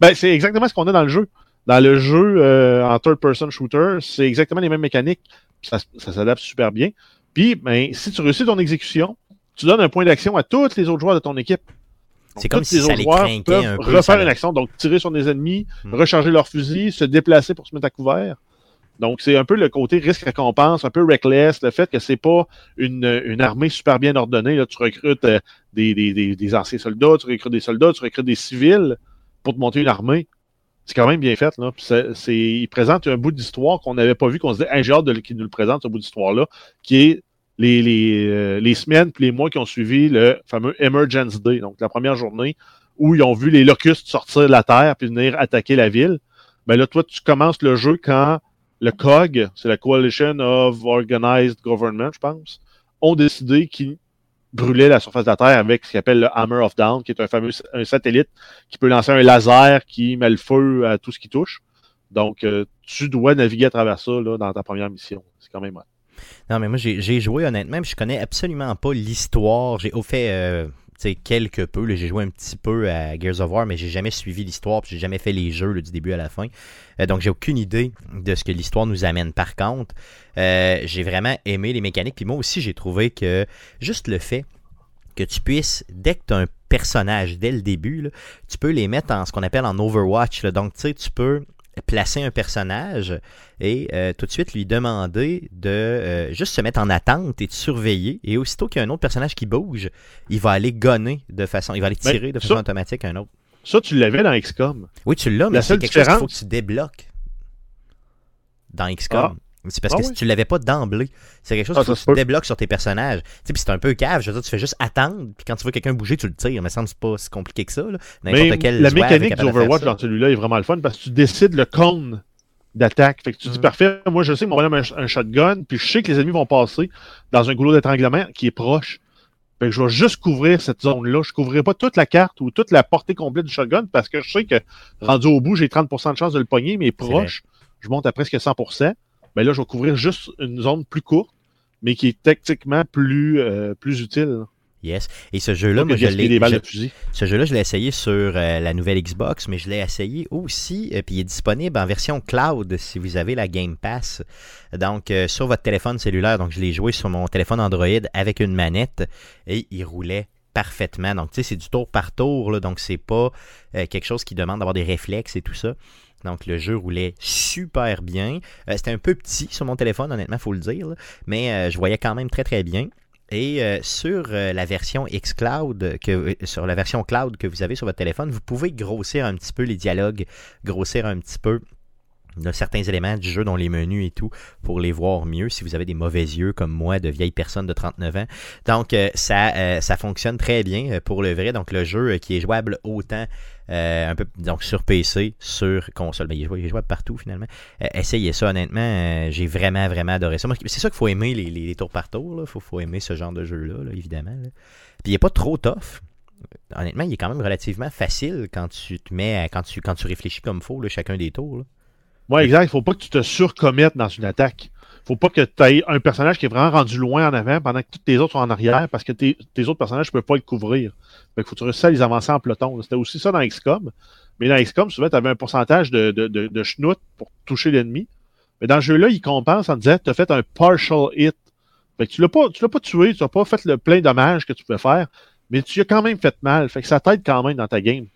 Ben, c'est exactement ce qu'on a dans le jeu. Dans le jeu euh, en third-person shooter, c'est exactement les mêmes mécaniques. Ça, ça s'adapte super bien. Puis, ben, si tu réussis ton exécution, tu donnes un point d'action à tous les autres joueurs de ton équipe.
C'est comme si ça les
joueurs peuvent
un peu, ça
refaire une action, donc tirer sur des ennemis,
Hmm.
recharger leur fusil, se déplacer pour se mettre à couvert. Donc, c'est un peu le côté risque-récompense, un peu reckless, le fait que c'est pas une, une armée super bien ordonnée. Là, tu recrutes euh, des, des, des, des anciens soldats, tu recrutes des soldats, tu recrutes des civils pour te monter une armée. c'est quand même bien fait. Là. C'est, il présente un bout d'histoire qu'on n'avait pas vu, qu'on se dit, j'ai hâte qu'il nous le présente, ce bout d'histoire-là, qui est les, les, euh, les semaines et les mois qui ont suivi le fameux Emergence Day, donc la première journée où ils ont vu les locustes sortir de la Terre puis venir attaquer la ville. Ben là, toi, tu commences le jeu quand le COG, c'est la Coalition of Organized Government, je pense, ont décidé qu'ils brûlaient la surface de la Terre avec ce qu'ils appelle le Hammer of Down, qui est un fameux un satellite qui peut lancer un laser qui met le feu à tout ce qui touche. Donc, euh, tu dois naviguer à travers ça là, dans ta première mission. C'est quand même mal.
Non, mais moi, j'ai joué honnêtement, je connais absolument pas l'histoire. J'ai au fait euh, quelque peu. J'ai joué un petit peu à Gears of War, mais j'ai jamais suivi l'histoire, j'ai jamais fait les jeux du début à la fin. Euh, donc, j'ai aucune idée de ce que l'histoire nous amène. Par contre, euh, j'ai vraiment aimé les mécaniques. Puis moi aussi, j'ai trouvé que juste le fait que tu puisses, dès que tu as un personnage dès le début, tu peux les mettre en ce qu'on appelle en Overwatch. Donc, tu sais, tu peux placer un personnage et euh, tout de suite lui demander de euh, juste se mettre en attente et de surveiller. Et aussitôt qu'il y a un autre personnage qui bouge, il va aller gonner de façon, il va aller tirer de façon automatique un autre.
Ça, tu l'avais dans XCOM.
Oui, tu l'as, mais c'est quelque chose qu'il faut que tu débloques dans XCOM. Ah. C'est parce ah que si tu l'avais pas d'emblée, c'est quelque chose ah, que tu débloques sur tes personnages. Tu sais, c'est un peu cave. Je veux dire, tu fais juste attendre, puis quand tu vois quelqu'un bouger, tu le tires. Mais ça me semble pas si compliqué que ça.
Mais la mécanique d'Overwatch dans celui-là est vraiment le fun parce que tu décides le cône d'attaque. Fait que tu dis, mm. parfait, moi je sais que mon bonhomme a un, shotgun, puis je sais que les ennemis vont passer dans un goulot d'étranglement qui est proche. Fait que je vais juste couvrir cette zone-là. Je couvrirai pas toute la carte ou toute la portée complète du shotgun parce que je sais que rendu au bout, j'ai 30% de chance de le pogner, mais proche, je monte à presque 100% ben là, je vais couvrir juste une zone plus courte, mais qui est techniquement plus, euh, plus utile.
Yes. Et ce jeu-là, moi, je l'ai. Ce jeu-là, je l'ai essayé sur euh, la nouvelle Xbox, mais je l'ai essayé aussi, euh, puis il est disponible en version cloud si vous avez la Game Pass. Donc, sur votre téléphone cellulaire. Donc, je l'ai joué sur mon téléphone Android avec une manette et il roulait parfaitement. Donc, tu sais, c'est du tour par tour, là, donc c'est pas quelque chose qui demande d'avoir des réflexes et tout ça. Donc le jeu roulait super bien. Euh, c'était un peu petit sur mon téléphone, honnêtement, faut le dire, mais euh, je voyais quand même très très bien. Et euh, sur la version sur la version cloud que vous avez sur votre téléphone, vous pouvez grossir un petit peu les dialogues, grossir un petit peu de certains éléments du jeu, dont les menus et tout, pour les voir mieux si vous avez des mauvais yeux comme moi, de vieille personne de 39 ans. Donc, ça, ça fonctionne très bien pour le vrai. Donc, le jeu qui est jouable autant euh, donc sur PC, sur console. Ben, il, est jouable, partout finalement. Euh, essayez ça honnêtement. Euh, j'ai vraiment, vraiment adoré ça. C'est ça qu'il faut aimer les, les, tours par tour. Il faut, aimer ce genre de jeu-là, évidemment. Puis il n'est pas trop tough. Honnêtement, il est quand même relativement facile quand tu te mets quand tu quand tu réfléchis comme il faut, chacun des tours.
Oui, exact. Il faut pas que tu te surcommettes dans une attaque faut pas que tu aies un personnage qui est vraiment rendu loin en avant pendant que tous tes autres sont en arrière parce que tes, autres personnages ne peuvent pas le couvrir. Fait faut que tu réussisses à les avancer en peloton. C'était aussi ça dans XCOM. Mais dans XCOM, souvent, tu avais un pourcentage de, de, schnout pour toucher l'ennemi. Mais dans ce jeu-là, il compense en disant tu as fait un partial hit. Fait que tu l'as pas, tu l'as pas tué, tu n'as pas fait le plein dommages que tu pouvais faire, mais tu as quand même fait mal. Fait que ça t'aide quand même dans ta game.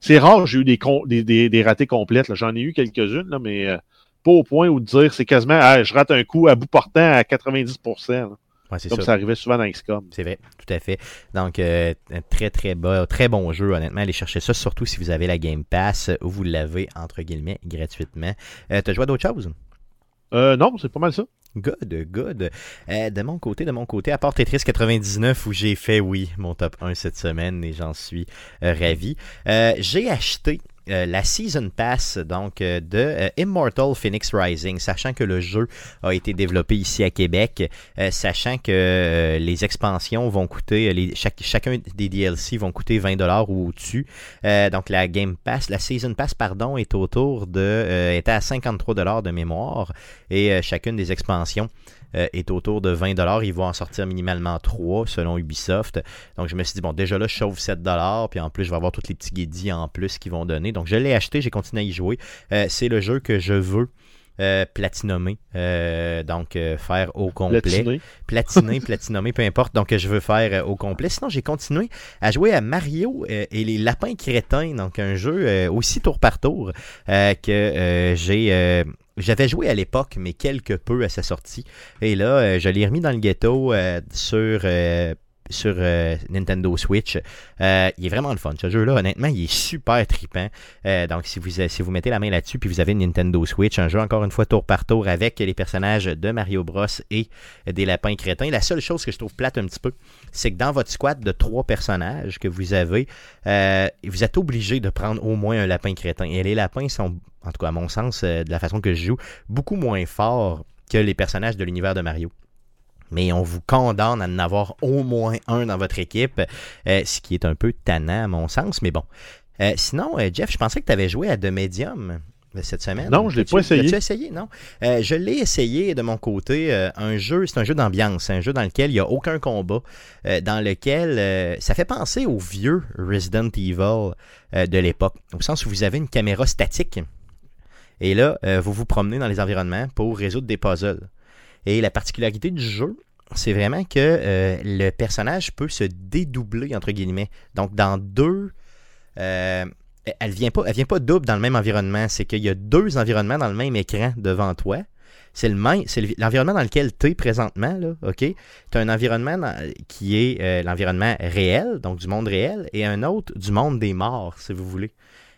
C'est rare, j'ai eu des, des, des, des ratés complètes. J'en ai eu quelques-unes, mais euh, pas au point où de dire c'est quasiment ah, je rate un coup à bout portant à 90%. Comme ça. ça. arrivait souvent dans XCOM.
C'est vrai, tout à fait. Donc, euh, un très, très, bas, très bon jeu, honnêtement. Allez chercher ça, surtout si vous avez la Game Pass ou vous l'avez, entre guillemets, gratuitement. Euh, T'as joué à d'autres choses?
Euh, non, c'est pas mal ça.
Good, good. Euh, de mon côté, de mon côté, à part Tetris 99 où j'ai fait, oui, mon top 1 cette semaine et j'en suis ravi, j'ai acheté euh, la Season Pass donc euh, de euh, Immortal Phoenix Rising, sachant que le jeu a été développé ici à Québec, sachant que les expansions vont coûter, les, chacun des DLC vont coûter 20$ ou au-dessus. donc la Game Pass, la Season Pass pardon, est autour de, était à 53$ de mémoire et chacune des expansions est autour de 20 Ils vont en sortir minimalement 3 selon Ubisoft. Donc je me suis dit, bon, déjà là, je chauffe 7 Puis en plus, je vais avoir tous les petits guédis en plus qui vont donner. Donc je l'ai acheté, j'ai continué à y jouer. Euh, c'est le jeu que je veux. Euh, platinomer, donc faire au complet. Platiner, Platiner, platinomer, peu importe. Donc je veux faire au complet. Sinon, j'ai continué à jouer à Mario et les lapins crétins, donc un jeu aussi tour par tour que j'ai j'avais joué à l'époque, mais quelque peu à sa sortie. Et là, euh, je l'ai remis dans le ghetto euh, sur euh, sur euh, Nintendo Switch. Euh, il est vraiment le fun. Ce jeu-là, honnêtement, il est super trippant. Euh, donc, si vous, si vous mettez la main là-dessus, puis vous avez Nintendo Switch, un jeu encore une fois tour par tour avec les personnages de Mario Bros et des lapins crétins. La seule chose que je trouve plate un petit peu, c'est que dans votre squad de trois personnages que vous avez, vous êtes obligé de prendre au moins un lapin crétin. Et les lapins sont, en tout cas à mon sens, de la façon que je joue, beaucoup moins forts que les personnages de l'univers de Mario mais on vous condamne à en avoir au moins un dans votre équipe, euh, ce qui est un peu tannant à mon sens, mais bon. Euh, sinon, euh, Jeff, je pensais que tu avais joué à The Medium cette semaine.
Non, je l'ai pas essayé.
Tu essayé, non? je l'ai essayé de mon côté. un jeu, c'est un jeu d'ambiance, un jeu dans lequel il n'y a aucun combat, dans lequel ça fait penser au vieux Resident Evil de l'époque, au sens où vous avez une caméra statique. Et là, vous vous promenez dans les environnements pour résoudre des puzzles. Et la particularité du jeu, c'est vraiment que euh, le personnage peut se dédoubler, entre guillemets. Donc, dans deux. Euh, elle vient vient pas double dans le même environnement. C'est qu'il y a deux environnements dans le même écran devant toi. C'est le l'environnement dans lequel tu es présentement, là, OK? Tu as un environnement qui est euh, l'environnement réel, donc du monde réel, et un autre du monde des morts, si vous voulez.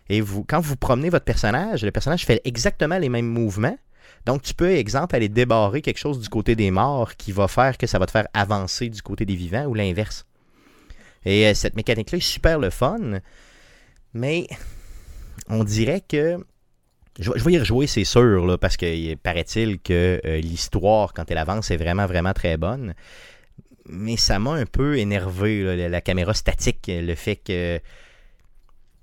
Et vous, quand vous promenez votre personnage, le personnage fait exactement les mêmes mouvements, donc, tu peux, exemple, aller débarrer quelque chose du côté des morts qui va faire que ça va te faire avancer du côté des vivants ou l'inverse. Et euh, cette mécanique-là est super le fun, mais on dirait que. Je, vais y rejouer, c'est sûr, parce que paraît-il que euh, l'histoire, quand elle avance, est vraiment, vraiment très bonne. Mais ça m'a un peu énervé, la, caméra statique, le fait que.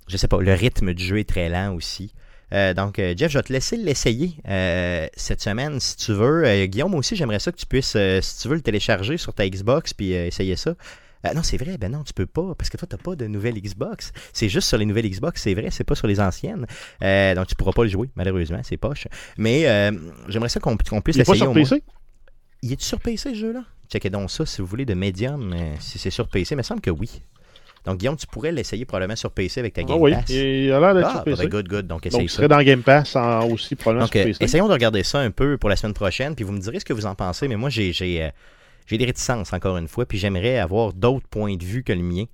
Je sais pas, le rythme du jeu est très lent aussi. Euh, donc, euh, Jeff, je vais te laisser l'essayer euh, cette semaine si tu veux. Guillaume aussi, j'aimerais ça que tu puisses, si tu veux, le télécharger sur ta Xbox puis essayer ça. non, c'est vrai, ben non, tu peux pas, parce que toi, tu n'as pas de nouvelle Xbox. C'est juste sur les nouvelles Xbox, c'est vrai, c'est pas sur les anciennes. donc, tu pourras pas le jouer, malheureusement, c'est poche. Mais j'aimerais ça qu'on puisse l'essayer.
Il est sur PC?
Il est sur PC, ce jeu-là? Checkez donc ça, si vous voulez, de Medium, si c'est sur PC. Il me semble que oui. Donc, Guillaume, tu pourrais l'essayer probablement sur PC avec ta Game
oh oui,
Pass.
il a l'air d'être sur PC.
Good, good. Donc,
Donc il serait dans Game Pass aussi probablement
Donc,
sur PC.
essayons de regarder ça un peu pour la semaine prochaine, puis vous me direz ce que vous en pensez. Mais moi, j'ai j'ai euh, des réticences encore une fois, puis j'aimerais avoir d'autres points de vue que le mien.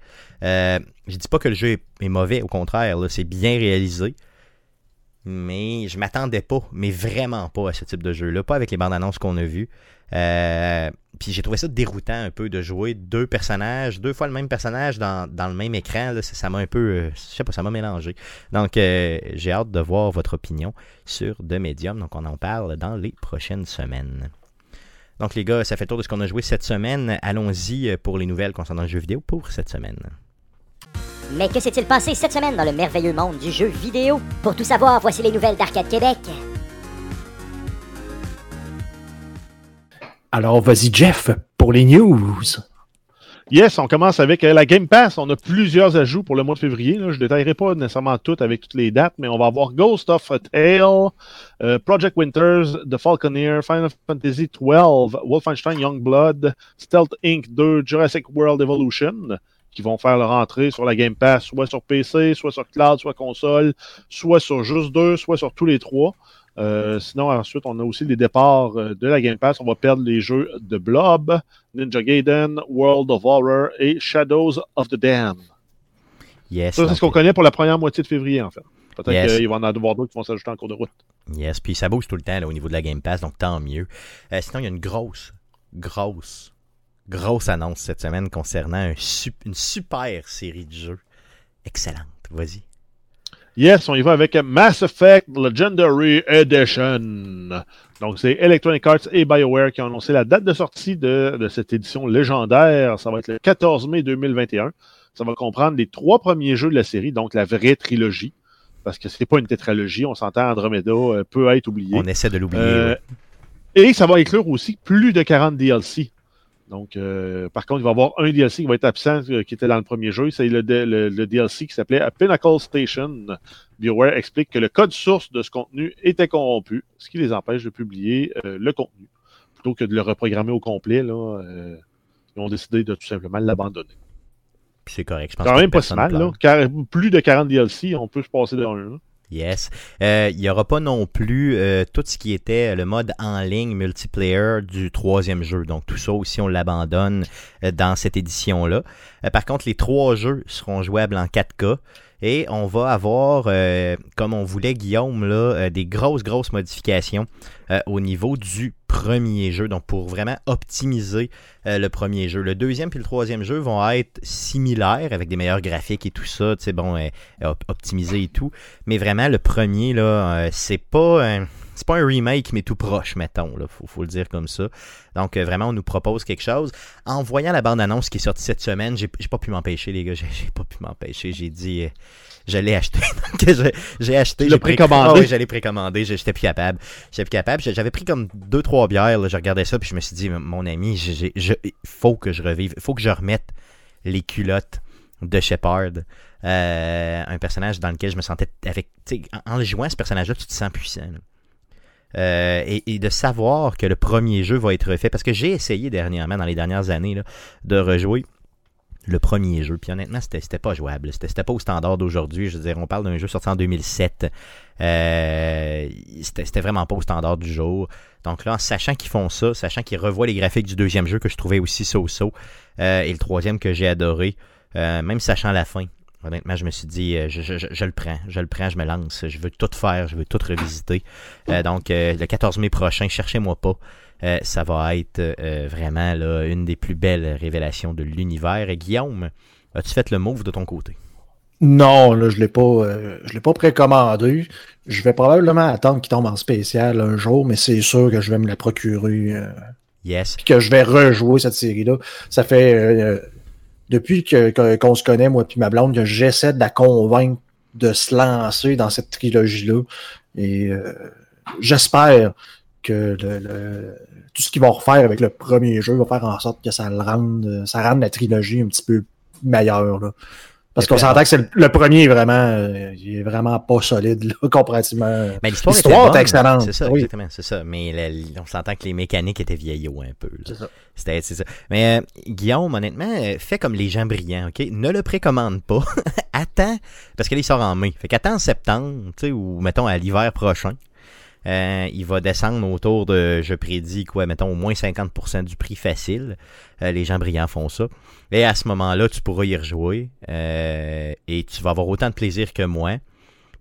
Euh, je dis pas que le jeu est, mauvais, au contraire, c'est bien réalisé. Mais je m'attendais pas, mais vraiment pas à ce type de jeu-là. Pas avec les bandes annonces qu'on a vues. Euh, puis j'ai trouvé ça déroutant un peu de jouer deux personnages, deux fois le même personnage dans, le même écran. ça m'a un peu, euh, je sais pas, ça m'a mélangé. Donc euh, j'ai hâte de voir votre opinion sur The Medium. Donc on en parle dans les prochaines semaines. Donc les gars, ça fait tour de ce qu'on a joué cette semaine. Allons-y pour les nouvelles concernant le jeu vidéo pour cette semaine.
Mais que s'est-il passé cette semaine dans le merveilleux monde du jeu vidéo? Pour tout savoir, voici les nouvelles d'Arcade Québec.
Alors, vas-y, Jeff, pour les news.
Yes, on commence avec euh, la Game Pass. On a plusieurs ajouts pour le mois de février. Je ne détaillerai pas nécessairement toutes avec toutes les dates, mais on va avoir Ghost of a Tale, euh, Project Winters, The Falconeer, Final Fantasy XII, Wolfenstein Youngblood, Stealth Inc. 2, Jurassic World Evolution, qui vont faire leur entrée sur la Game Pass, soit sur PC, soit sur cloud, soit console, soit sur juste deux, soit sur tous les trois. Euh, sinon, ensuite, on a aussi les départs euh, de la Game Pass. On va perdre les jeux de Blob, Ninja Gaiden, World of Horror et Shadows of the Dam.
Yes,
ça, c'est ce qu'on connaît pour la première moitié de février, en fait. Peut-être qu'il va en avoir d'autres qui vont s'ajouter en cours de route.
Yes, puis ça bouge tout le temps au niveau de la Game Pass, donc tant mieux. Euh, sinon, il y a une grosse, grosse, grosse annonce cette semaine concernant une super série de jeux. Excellente. Vas-y.
Yes, on y va avec Mass Effect Legendary Edition. Donc, c'est Electronic Arts et BioWare qui ont annoncé la date de sortie de, cette édition légendaire. Ça va être le 14 mai 2021. Ça va comprendre les trois premiers jeux de la série, donc la vraie trilogie. Parce que c'est pas une tétralogie, on s'entend Andromeda euh, peut être oublié.
On essaie de l'oublier. Euh,
et ça va inclure aussi plus de 40 DLC. Donc, euh, par contre, il va y avoir un DLC qui va être absent, euh, qui était dans le premier jeu. C'est le, DLC qui s'appelait A Pinnacle Station. BioWare explique que le code source de ce contenu était corrompu, ce qui les empêche de publier euh, le contenu. Plutôt que de le reprogrammer au complet, là, ils ont décidé de tout simplement l'abandonner.
C'est correct, je
pense. C'est quand même pas si mal, là. plus de 40 DLC, on peut se passer d'un.
Yes. Euh, Il n'y aura pas non plus euh, tout ce qui était le mode en ligne multiplayer du troisième jeu. Donc tout ça aussi, on l'abandonne euh, dans cette édition-là. Par contre, les trois jeux seront jouables en 4K. Et on va avoir, euh, comme on voulait Guillaume, là, euh, des grosses, grosses modifications euh, au niveau du premier jeu. Donc pour vraiment optimiser le premier jeu. Le deuxième puis le troisième jeu vont être similaires avec des meilleurs graphiques et tout ça, tu sais, bon, op- optimisé et tout. Mais vraiment, le premier, là, c'est pas. C'est pas un remake, mais tout proche, mettons. Là, faut, faut le dire comme ça. Donc, euh, vraiment, on nous propose quelque chose. En voyant la bande-annonce qui est sortie cette semaine, j'ai pas pu m'empêcher, les gars. J'ai pas pu m'empêcher. J'ai dit, euh, je l'ai acheté. Donc, j'ai acheté. J'ai pré-
précommandé?
Ah oui, je l'ai précommandé. J'ai- J'étais plus capable. J'étais plus capable. J'avais pris comme deux, trois bières. là. Je regardais ça, puis je me suis dit, mon ami, il faut que je revive. Il faut que je remette les culottes de Shepard. Euh, un personnage dans lequel je me sentais avec. En, en le jouant, ce personnage-là, tu te sens puissant. là. Euh, et, de savoir que le premier jeu va être refait, parce que j'ai essayé dernièrement, dans les dernières années, de rejouer le premier jeu. Puis honnêtement, c'était, pas jouable. C'était, pas au standard d'aujourd'hui. Je veux dire, on parle d'un jeu sorti en 2007. Euh, c'était, c'était vraiment pas au standard du jour. Donc là, en sachant qu'ils font ça, sachant qu'ils revoient les graphiques du deuxième jeu que je trouvais aussi so-so, euh, et le troisième que j'ai adoré, euh, même sachant la fin, honnêtement, je me suis dit, euh, je, je- je- je le prends, je le prends, je me lance, je veux tout faire, je veux tout revisiter. Euh, donc, euh, le 14 mai prochain, cherchez-moi pas. Euh, ça va être vraiment là, une des plus belles révélations de l'univers. Et Guillaume, as-tu fait le move de ton côté?
Non, là, je l'ai pas, je l'ai pas précommandé. Je vais probablement attendre qu'il tombe en spécial un jour, mais c'est sûr que je vais me la procurer,
Yes.
puis que je vais rejouer cette série-là. Ça fait depuis que, qu'on se connaît, moi puis ma blonde, que j'essaie de la convaincre de se lancer dans cette trilogie-là. Et euh, j'espère que tout ce qu'ils vont refaire avec le premier jeu va faire en sorte que ça le rende, ça rende la trilogie un petit peu meilleure. Là. Parce qu'on s'entend que c'est le, le premier est vraiment, euh, il est vraiment pas solide là, comparativement.
Mais l'histoire,
L'histoire
était bonne.
excellente.
C'est ça,
Oui.
exactement, c'est ça. Mais la- on s'entend que les mécaniques étaient vieillots un peu. là.
C'est ça.
C'était, c'est ça. Mais euh, Guillaume, honnêtement, euh, fais comme les gens brillants, ok? Ne le précommande pas. attends, parce que là, il sort en mai. Fait qu'attends en septembre, tu sais, ou mettons à l'hiver prochain. Euh, il va descendre autour de, je prédis, quoi, mettons, au moins 50% du prix facile. Euh, les gens brillants font ça. Et à ce moment-là, tu pourras y rejouer. euh, et tu vas avoir autant de plaisir que moi.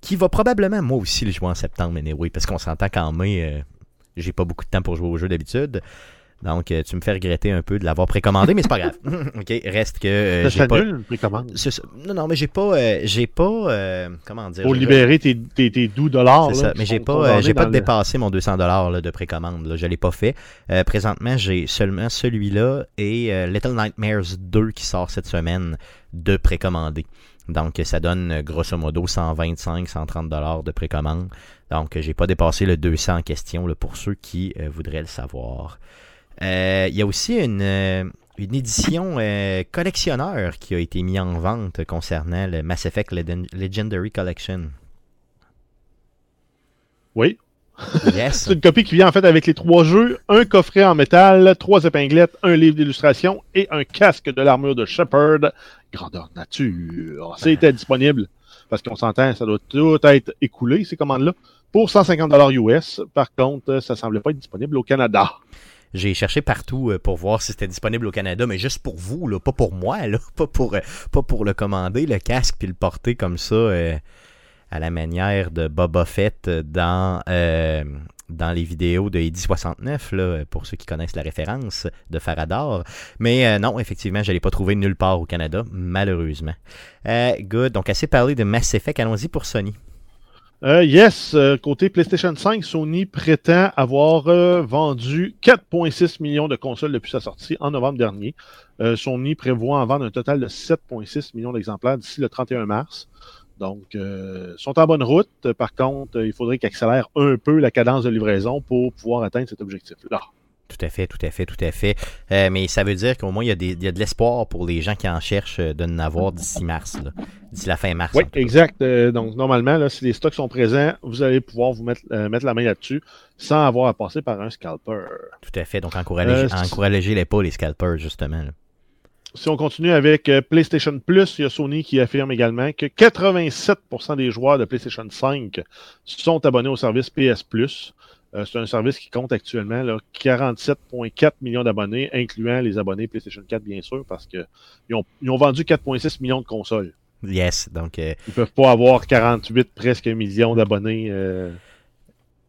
Qui va probablement, moi aussi, le jouer en septembre, anyway, parce qu'on s'entend qu'en mai, j'ai pas beaucoup de temps pour jouer au jeu d'habitude. Donc, euh, tu me fais regretter un peu de l'avoir précommandé, mais c'est pas grave. ok, reste que euh,
Ça
pas.
nul, précommande.
Non, non, mais j'ai pas, euh, j'ai pas, euh, comment dire.
Pour libérer tes, tes, tes doux dollars.
c'est ça, mais j'ai pas, j'ai pas
le-
dépassé mon 200 dollars de précommande. Là. Je l'ai pas fait. Présentement, j'ai seulement celui-là et Little Nightmares 2 qui sort cette semaine de précommandé. Donc, ça donne grosso modo 125, 130 dollars de précommande. Donc, j'ai pas dépassé le 200 en question là, pour ceux qui voudraient le savoir. Euh, Il y a aussi une, euh, une édition euh, collectionneur qui a été mise en vente concernant le Mass Effect Legend- Legendary Collection.
Oui.
Yes.
C'est une copie qui vient en fait avec les trois jeux, un coffret en métal, trois épinglettes, un livre d'illustration et un casque de l'armure de Shepard, grandeur nature. C'était disponible, parce qu'on s'entend, ça doit tout être écoulé, ces commandes-là, pour 150 US. Par contre, ça semblait pas être disponible au Canada.
J'ai cherché partout euh, pour voir si c'était disponible au Canada, mais juste pour vous, là, pas pour moi, là, pas pour, euh, pas pour le commander, le casque, puis le porter comme ça euh, à la manière de Boba Fett dans, dans les vidéos de Eddie 69, là, pour ceux qui connaissent la référence de Faradar. Mais non, effectivement, je ne l'ai pas trouvé nulle part au Canada, malheureusement. Good, donc assez parlé de Mass Effect, allons-y pour Sony.
Euh, yes, euh, côté PlayStation 5, Sony prétend avoir euh, vendu 4,6 millions de consoles depuis sa sortie en novembre dernier. Sony prévoit en vendre un total de 7,6 millions d'exemplaires d'ici le 31 mars. Donc, euh, sont en bonne route. Par contre, il faudrait qu'ils accélèrent un peu la cadence de livraison pour pouvoir atteindre cet objectif-là.
Tout à fait, tout à fait, tout à fait. Euh, mais ça veut dire qu'au moins, il y, a des- il y a de l'espoir pour les gens qui en cherchent euh, de n'avoir d'ici mars, d'ici la fin mars.
Oui,
en
exact. Euh, donc, normalement, là, si les stocks sont présents, vous allez pouvoir vous mettre, euh, mettre la main là-dessus sans avoir à passer par un scalper.
Tout à fait. Donc, encourager,
Euh, c'est-
encourager les pas, les scalpers, justement. là.
Si on continue avec PlayStation Plus, il y a Sony qui affirme également que 87% des joueurs de PlayStation 5 sont abonnés au service PS Plus. Euh, c'est un service qui compte actuellement là, 47,4 millions d'abonnés, incluant les abonnés PlayStation 4, bien sûr, parce qu'ils ont, ils ont vendu 4,6 millions de consoles.
Yes, donc euh,
Ils peuvent pas avoir 48, presque un million d'abonnés. euh,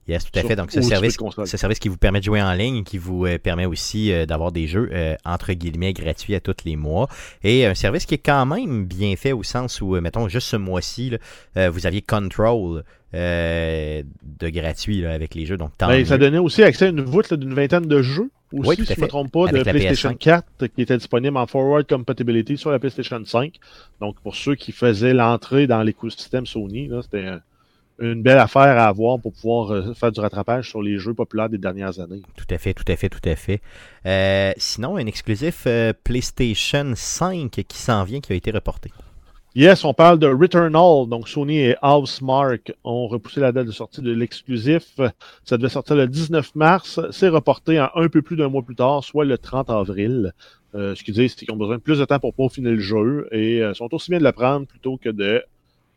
yes, tout à fait. Donc ce service, ce service qui vous permet de jouer en ligne, qui vous euh, permet aussi euh, d'avoir des jeux euh, entre guillemets gratuits à tous les mois, et un service qui est quand même bien fait au sens où, mettons, juste ce mois-ci, vous aviez Control euh, de gratuit là, avec les jeux, donc
Ben, ça donnait aussi accès à une voûte d'une vingtaine de jeux aussi,
Oui,
si je ne me trompe pas, de
Avec
PlayStation
PS5.
4 qui était disponible en Forward Compatibility sur la PlayStation 5. Donc, pour ceux qui faisaient l'entrée dans l'écosystème Sony, c'était un- une belle affaire à avoir pour pouvoir euh, faire du rattrapage sur les jeux populaires des dernières années.
Tout à fait, tout à fait, tout à fait. Euh, sinon, un exclusif euh, PlayStation 5 qui s'en vient, qui a été reporté.
Yes, on parle de Returnal. Donc, Sony et Housemark ont repoussé la date de sortie de l'exclusif. Ça devait sortir le 19 mars. C'est reporté à un peu plus d'un mois plus tard, soit le 30 avril. Euh, ce qui dit, c'est qu'ils ont besoin de plus de temps pour peaufiner le jeu et euh, sont aussi bien de le prendre plutôt que de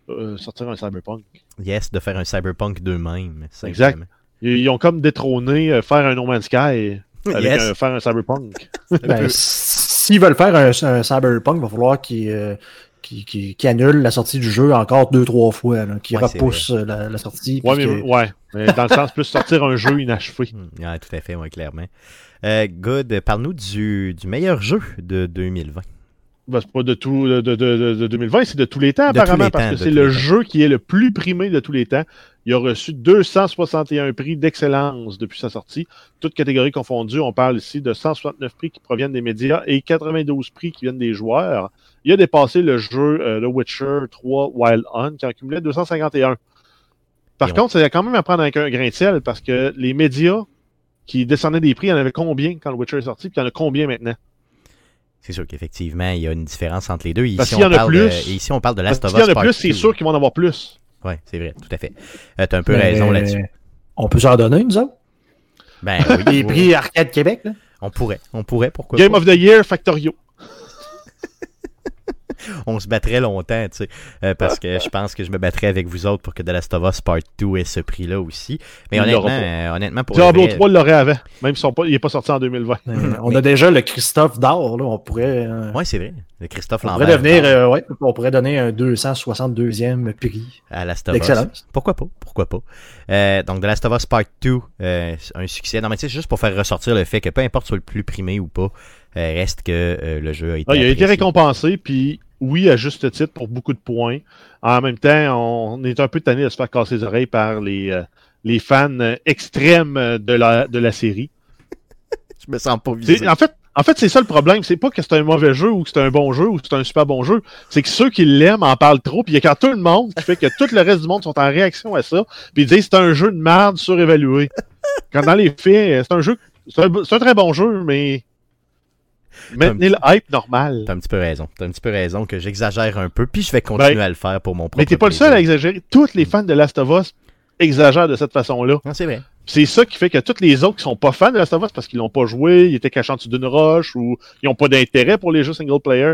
euh, sortir un Cyberpunk.
Yes, de faire un Cyberpunk d'eux-mêmes.
Exact. Ils, ils ont comme détrôné euh, faire un No Man's Sky avec
Yes.
un- faire un Cyberpunk.
Ben, S'ils veulent faire un, un Cyberpunk, il va falloir qu'ils qu'ils annulent la sortie du jeu encore deux, trois fois, là,
Ouais,
repoussent euh, la, la sortie.
Ouais,
puis
mais,
que-
ouais, mais dans le sens plus sortir un jeu inachevé.
Hmm, ouais, tout à fait, ouais, clairement. Euh, Good, parle-nous du, du meilleur jeu de 2020.
Ben, c'est pas de tout de, de, de, de 2020, c'est de tous les temps,
De
apparemment,
les
parce
temps,
que c'est le
temps.
jeu qui est le plus primé de tous les temps. Il a reçu 261 prix d'excellence depuis sa sortie, toutes catégories confondues. On parle ici de 169 prix qui proviennent des médias et 92 prix qui viennent des joueurs. Il a dépassé le jeu euh, The Witcher 3 Wild Hunt qui en cumulait 251. Par
Et
contre, ça a quand même à prendre avec un grain de sel parce que les médias qui descendaient des prix, il y en avait combien quand le Witcher est sorti, puis il y en a combien maintenant?
C'est sûr qu'effectivement, il y a une différence entre les deux. Ici, on
qu'il y en a
parle
plus.
de- ici, on parle de Last of
qu'il y
Us
en a plus, c'est
2.
sûr qu'ils vont en avoir plus.
Oui, c'est vrai, tout à fait. Euh, T'as un peu
Mais,
raison là-dessus.
On peut s'en donner, nous autres?
Ben oui,
Les prix Arcade Québec, là?
on pourrait, on pourrait, pourquoi
Game
pas.
of the Year, Factorio.
On se battrait longtemps, tu sais, euh, parce que je pense que je me battrais avec vous autres pour que The Last of Us Part 2 ait ce prix-là aussi. Mais
Il
honnêtement, euh, honnêtement, pour
Diablo
le vrai,
3 l'aurait avant, même s'il n'est pas sorti en 2020.
Euh, on a déjà le Christophe d'or, là. On pourrait, euh,
Ouais, c'est vrai. Le Christophe
on
Lambert
pourrait devenir, euh, ouais, on pourrait donner un 262e prix
à Last of Us. Pourquoi pas? Pourquoi pas? Euh, donc, The Last of Us Part 2, euh, un succès. Non, mais tu sais, juste pour faire ressortir le fait que peu importe sur le plus primé ou pas, euh, reste que euh, le jeu a été
Ah, il a été récompensé, puis oui, à juste titre, pour beaucoup de points. En même temps, on est un peu tanné de se faire casser les oreilles par les, euh, les fans euh, extrêmes euh, de la, de la série.
Je me sens pas visé.
En fait, en fait c'est ça le problème. C'est pas que c'est un mauvais jeu ou que c'est un bon jeu ou que c'est un super bon jeu. C'est que ceux qui l'aiment en parlent trop, puis il y a quand tout le monde qui fait que tout le reste du monde sont en réaction à ça, puis ils disent c'est un jeu de merde surévalué. quand dans les faits, c'est un jeu, c'est un, c'est un très bon jeu, mais maintenez le hype normal.
T'as un petit peu raison. T'as un petit peu raison que j'exagère un peu, puis je vais continuer
Ben,
à le faire pour mon propre
Mais t'es pas le seul à exagérer. Tous les fans de Last of Us exagèrent de cette façon-là.
Non, c'est vrai.
C'est ça qui fait que tous les autres qui sont pas fans de Last of Us parce qu'ils l'ont pas joué, ils étaient cachés en dessous d'une roche ou ils ont pas d'intérêt pour les jeux single player,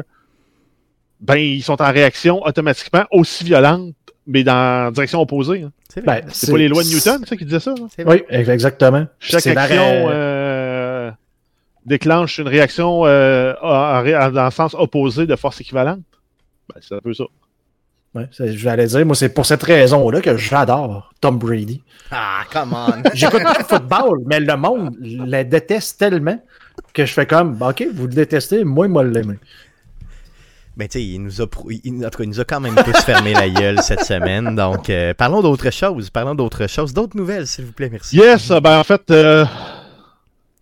ben ils sont en réaction automatiquement aussi violente, mais dans la direction opposée. hein.
C'est.
Ben,
C'est pas les lois de Newton, ça qui disait ça. hein?
Oui, exactement.
Chaque
C'est la-
action euh, déclenche une réaction euh, en- en- dans le sens opposé de force équivalente? Ben, c'est un peu ça.
Ouais, J'allais dire, moi, c'est pour cette raison-là que j'adore Tom Brady.
Ah, come on.
J'écoute pas le football, mais le monde le déteste tellement que je fais comme, OK, vous le détestez, moi, moi, l'aimer.
Ben, tu sais, il nous a, prou- il- en tout cas, il nous a quand même tous fermé la gueule cette semaine. Donc, euh, parlons d'autre chose. Parlons d'autre chose. D'autres nouvelles, s'il vous plaît, merci.
Yes, ben en fait, euh,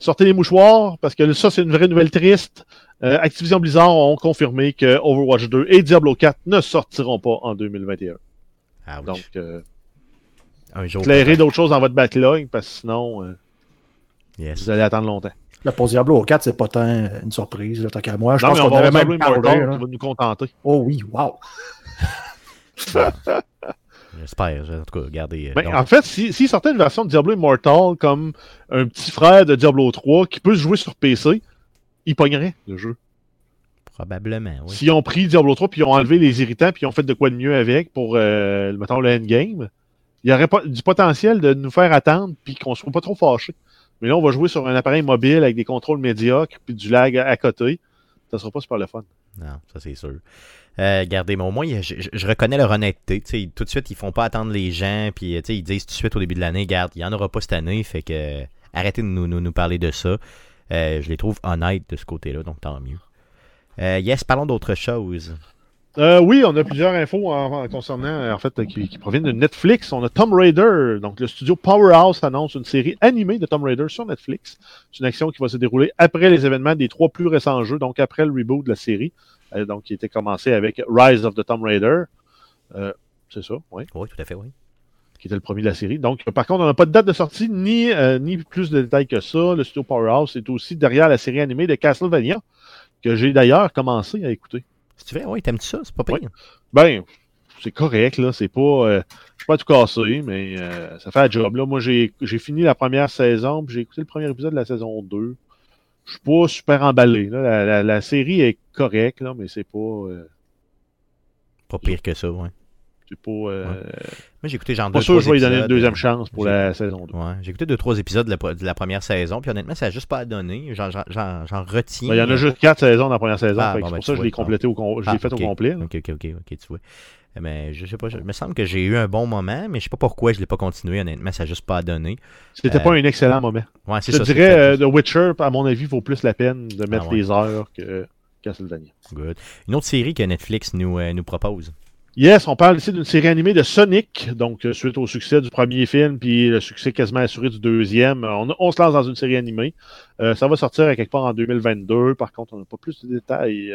sortez les mouchoirs, parce que ça, c'est une vraie nouvelle triste. Euh, Activision Blizzard ont confirmé que Overwatch 2 et Diablo 4 ne sortiront pas en 2021.
Ah oui.
Donc, euh,
un jour.
clairez d'autres choses dans votre backlog, parce que sinon, euh,
Yes.
vous allez attendre longtemps.
Là, pour Diablo 4, c'est pas tant une surprise, là, tant qu'à moi. Je
non,
pense qu'on avait
avoir
même parlé.
Va nous contenter.
Oh oui, wow.
J'espère. En tout cas, regardez. euh,
Ben,
donc,
en fait, s'ils si, sortaient une version de Diablo Immortal comme un petit frère de Diablo 3 qui peut se jouer sur PC, il pognerait le jeu.
Probablement, oui.
S'ils ont pris Diablo 3 puis ils ont enlevé les irritants puis ils ont fait de quoi de mieux avec pour, euh, mettons, le endgame, il y aurait pas du potentiel de nous faire attendre puis qu'on soit pas trop fâchés. Mais là, on va jouer sur un appareil mobile avec des contrôles médiocres puis du lag à côté. Ça sera pas super le fun.
Non, ça c'est sûr. Euh, regardez, mais au moins, je, reconnais leur honnêteté. Tout de suite, ils font pas attendre les gens, puis sais, ils disent tout de suite au début de l'année, garde, il n'y en aura pas cette année, fait que euh, arrêtez de nous, nous, nous parler de ça. Euh, je les trouve honnêtes de ce côté-là, donc tant mieux. Euh, yes, parlons d'autre chose.
Euh, oui, on a plusieurs infos en- en- concernant, en fait, euh, qui, qui proviennent de Netflix. On a Tomb Raider. Donc, le studio Powerhouse annonce une série animée de Tomb Raider sur Netflix. C'est une action qui va se dérouler après les événements des trois plus récents jeux, donc après le reboot de la série, euh, donc qui était commencé avec Rise of the Tomb Raider. Euh, c'est ça, oui,
Oui, tout à fait, oui.
qui était le premier de la série. Donc, euh, par contre, on n'a pas de date de sortie ni, euh, ni plus de détails que ça. Le studio Powerhouse est aussi derrière la série animée de Castlevania, que j'ai d'ailleurs commencé à écouter.
Si tu veux, oui, t'aimes ça? C'est pas pire.
Oui. Ben, c'est correct, là. C'est pas. euh, je suis pas tout cassé, mais euh, ça fait un job. Là. Moi, j'ai j'ai fini la première saison, puis j'ai écouté le premier épisode de la saison 2. Je suis pas super emballé. Là. La, la- la série est correcte, là, mais c'est pas. euh,
Pas pire que ça, ouais.
C'est pas. euh,
Moi, j'ai écouté genre
pas
deux,
sûr que je vais lui donner une deuxième
euh,
chance pour la saison 2.
Ouais, j'ai écouté deux, trois épisodes de la, de la première saison, puis honnêtement, ça n'a juste pas donné. J'en, retiens.
Ben, Il y en a juste quatre saisons dans la première saison.
Ah, bon,
c'est
ben,
pour
tu
ça que je l'ai complété au con- je l'ai
Ah,
fait au complet.
Ok, ok, ok, ok, tu vois. Mais je sais pas, je- il me semble que j'ai eu un bon moment, mais je sais pas pourquoi je l'ai pas continué, honnêtement, ça n'a juste pas donné.
C'était
Euh,
pas un excellent moment.
Ouais, c'est
Je
ça. c'est
dirais, euh, The Witcher, à mon avis, vaut plus la peine de mettre
Ah ouais.
les heures que Castlevania.
good. Une autre série que Netflix nous, euh, nous propose.
Yes, on parle ici d'une série animée de Sonic, donc euh, suite au succès du premier film, puis le succès quasiment assuré du deuxième. euh, On, se lance dans une série animée. Euh, ça va sortir à quelque part en 2022. Par contre, on n'a pas plus de détails.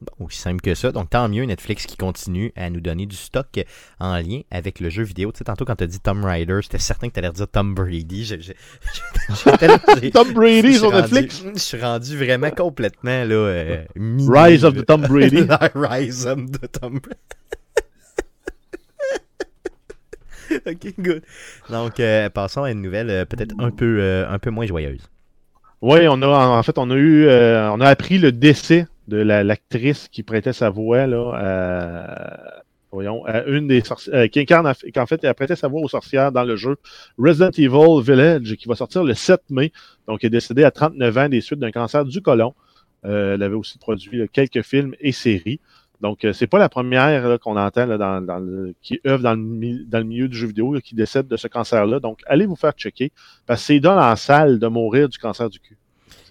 Bon, aussi simple que ça. Donc, tant mieux, Netflix qui continue à nous donner du stock en lien avec le jeu vidéo. Tu sais, tantôt, quand tu as dit Tom Rider, j'étais certain que tu allais dire Tom Brady.
Tom Brady sur
rendu-
Netflix?
Je suis rendu vraiment complètement, là, euh,
Rise of the Tom Brady.
Rise of the Tom Brady. ok, good. Donc, euh, passons à une nouvelle euh, peut-être un peu, euh, un peu moins joyeuse.
Oui, on a en fait on a eu on a appris le décès de la- l'actrice qui prêtait sa voix là à, voyons à une des sorci- euh, qui incarne en fait- elle prêtait sa voix aux sorcières dans le jeu Resident Evil Village qui va sortir le 7 mai. Donc elle est décédée à 39 ans des suites d'un cancer du côlon. Euh, elle avait aussi produit là, quelques films et séries. Donc euh, c'est pas la première qu'on entend là, dans, dans le, qui œuvre dans le, dans le milieu du jeu vidéo là, qui décède de ce cancer-là. Donc allez vous faire checker parce que c'est dans la salle de mourir du cancer du cul.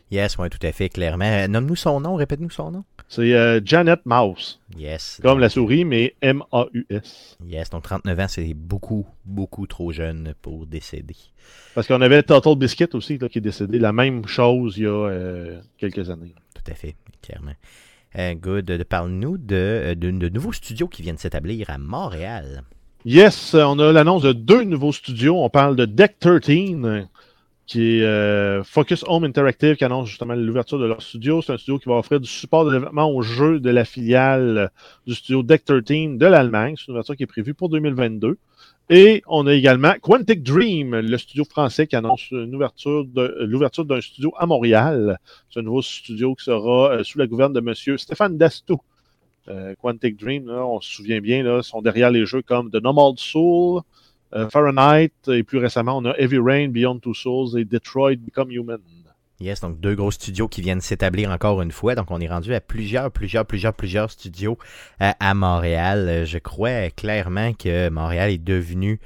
Yes, oui, tout à fait, clairement. Euh, Nomme-nous son nom, répète-nous son nom.
C'est euh, Janet Mouse,
Yes.
comme la souris, mais M-A-U-S.
Yes, donc 39 ans, c'est beaucoup, beaucoup trop jeune pour décéder.
Parce qu'on avait Total Biscuit aussi, là, qui est décédé. La même chose il y a euh, quelques années.
Tout à fait, clairement. Euh, good. Parle-nous de, de, de nouveaux studios qui viennent s'établir à Montréal.
Yes, on a l'annonce de deux nouveaux studios. On parle de Deck 13, euh, qui est euh, Focus Home Interactive, qui annonce justement l'ouverture de leur studio. C'est un studio qui va offrir du support de développement aux jeux de la filiale euh, du studio Deck 13 de l'Allemagne. C'est une ouverture qui est prévue pour 2022. Et on a également Quantic Dream, le studio français qui annonce euh, l'ouverture d'un studio à Montréal. C'est un nouveau studio qui sera sous la gouverne de Monsieur Stéphane Dastou. Quantic Dream, on se souvient bien, là, sont derrière les jeux comme The Nomad Soul, euh, Fahrenheit, et plus récemment, on a Heavy Rain, Beyond Two Souls et Detroit Become Human.
Yes, donc deux gros studios qui viennent s'établir encore une fois. Donc on est rendu à plusieurs, plusieurs, plusieurs, plusieurs studios à, à Montréal. Euh, Je crois clairement que Montréal est devenu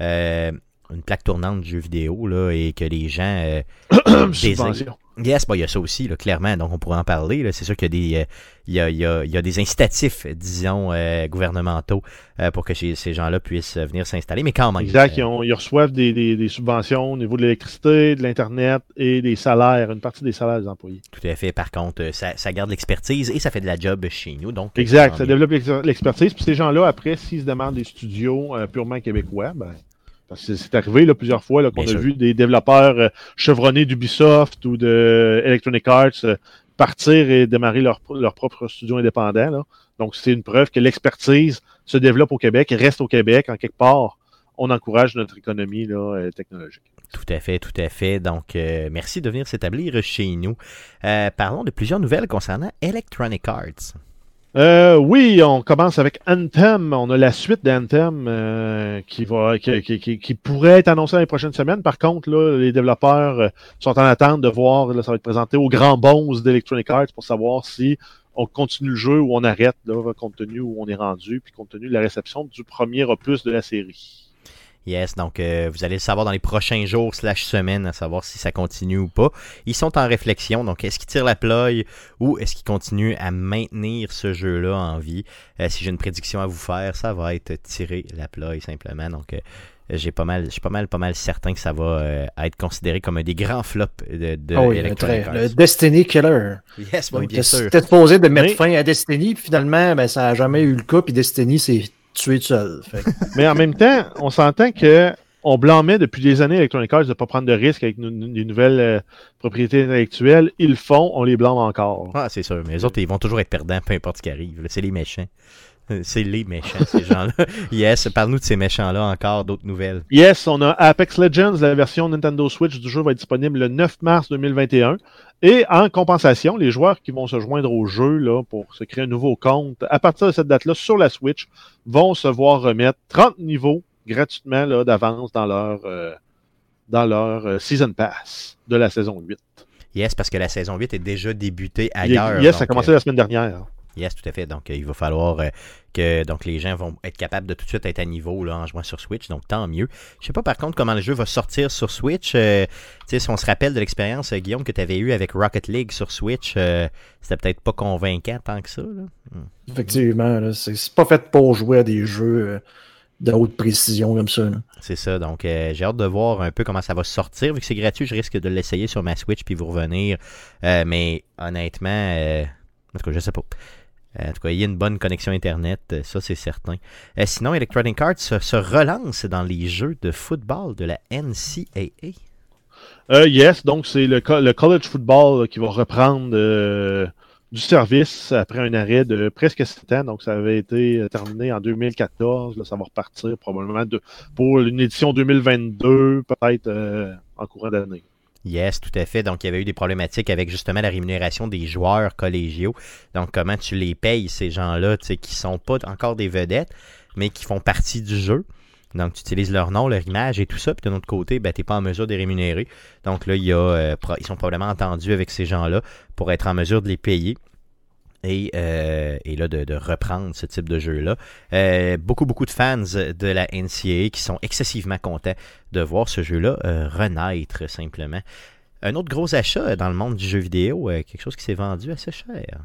euh, une plaque tournante de jeux vidéo là, et que les gens euh. Yes, bah, il y a ça aussi, là, clairement. Donc, on pourrait en parler. là. C'est sûr qu'il y a des, euh, y a, y a- y a des incitatifs, disons, euh, gouvernementaux euh, pour que ces, ces gens-là puissent euh, venir s'installer. Mais quand même.
Exact,
euh,
ils, ont- ils reçoivent des, des- des subventions au niveau de l'électricité, de l'Internet et des salaires, une partie des salaires des employés.
tout à fait. Par contre, ça, ça garde l'expertise et ça fait de la job chez nous. Donc,
Exact, ça développe l'ex- l'expertise. Puis ces gens-là, après, s'ils se demandent des studios euh, purement québécois, ben, c'est arrivé là, plusieurs fois qu'on a
sûr.
vu des développeurs euh, chevronnés d'Ubisoft ou de Electronic Arts euh, partir et démarrer leur, leur propre studio indépendant. là. Donc, c'est une preuve que l'expertise se développe au Québec, reste au Québec en quelque part. On encourage notre économie là, euh, technologique.
Tout à fait, tout à fait. Donc, euh, merci de venir s'établir chez nous. Euh, parlons de plusieurs nouvelles concernant Electronic Arts.
Euh, oui, on commence avec Anthem. On a la suite d'Anthem euh, qui va qui, qui, pourrait être annoncée dans les prochaines semaines. Par contre, là, les développeurs euh, sont en attente de voir, là, ça va être présenté au grand bonze d'Electronic Arts pour savoir si on continue le jeu ou on arrête, là, compte tenu où on est rendu, puis compte tenu de la réception du premier opus de la série.
Yes, donc euh, vous allez le savoir dans les prochains jours slash semaines, à savoir si ça continue ou pas. Ils sont en réflexion, donc est-ce qu'ils tirent la ploie ou est-ce qu'ils continuent à maintenir ce jeu-là en vie? Euh, si j'ai une prédiction à vous faire, ça va être tirer la ploie simplement. Donc euh, j'ai pas mal, je suis pas mal, pas mal certain que ça va euh, être considéré comme un des grands flops de, de
Ah oui,
Electronic Arts.
le Destiny Killer.
Yes, oui, bien sûr.
C'était supposé de mettre fin à Destiny, puis finalement, ben, ça n'a jamais eu le cas, puis Destiny s'est tué tout seul. Fait
Mais en même temps, on s'entend que on blâmait depuis des années Electronic Arts de ne pas prendre de risques avec des nouvelles euh, propriétés intellectuelles. Ils le font, on les blâme encore.
Ah, c'est sûr, mais les autres, ils vont toujours être perdants, peu importe ce qui arrive. C'est les méchants. C'est les méchants, ces gens-là. Yes, parle-nous de ces méchants-là encore, d'autres nouvelles.
Yes, on a Apex Legends, la version Nintendo Switch du jeu va être disponible le 9 mars 2021. Et en compensation, les joueurs qui vont se joindre au jeu là, pour se créer un nouveau compte, à partir de cette date-là, sur la Switch, vont se voir remettre 30 niveaux gratuitement là, d'avance dans leur, euh, dans leur euh, Season Pass de la saison 8.
Yes, parce que la saison 8 est déjà débutée
Il-
ailleurs.
yes, ça a commencé
euh,
la semaine dernière.
Yes, tout à fait. Donc, euh, il va falloir euh, que donc les gens vont être capables de tout de suite être à niveau là, en jouant sur Switch. Donc, tant mieux. Je sais pas par contre comment le jeu va sortir sur Switch. Euh, si on se rappelle de l'expérience, Guillaume, que tu avais eue avec Rocket League sur Switch, euh, c'était peut-être pas convaincant tant que ça. Là.
Effectivement, là, c'est pas fait pour jouer à des jeux de haute précision comme ça.
C'est ça. Donc, euh, j'ai hâte de voir un peu comment ça va sortir. Vu que c'est gratuit, je risque de l'essayer sur ma Switch puis vous revenir. Euh, mais honnêtement, euh, en tout cas, je sais pas. Euh, En tout cas, il y a une bonne connexion Internet, euh, ça c'est certain. Euh, sinon, Electronic Arts se, se relance dans les jeux de football de la NCAA.
Yes, donc c'est le, le college football qui va reprendre du service après un arrêt de presque 7 ans. Donc ça avait été terminé en 2014. Là, ça va repartir probablement pour une édition 2022, peut-être en courant d'année.
Yes, tout à fait. Donc, il y avait eu des problématiques avec justement la rémunération des joueurs collégiaux. Donc, comment tu les payes, ces gens-là, qui sont pas encore des vedettes, mais qui font partie du jeu. Donc, tu utilises leur nom, leur image et tout ça. Puis, de l'autre côté, ben, tu n'es pas en mesure de les rémunérer. Donc, là, euh, ils sont probablement entendus avec ces gens-là pour être en mesure de les payer. Et, euh, et là, de, reprendre ce type de jeu-là. Euh, beaucoup, beaucoup de fans de la NCAA qui sont excessivement contents de voir ce jeu-là euh, renaître, simplement. Un autre gros achat dans le monde du jeu vidéo, quelque chose qui s'est vendu assez cher.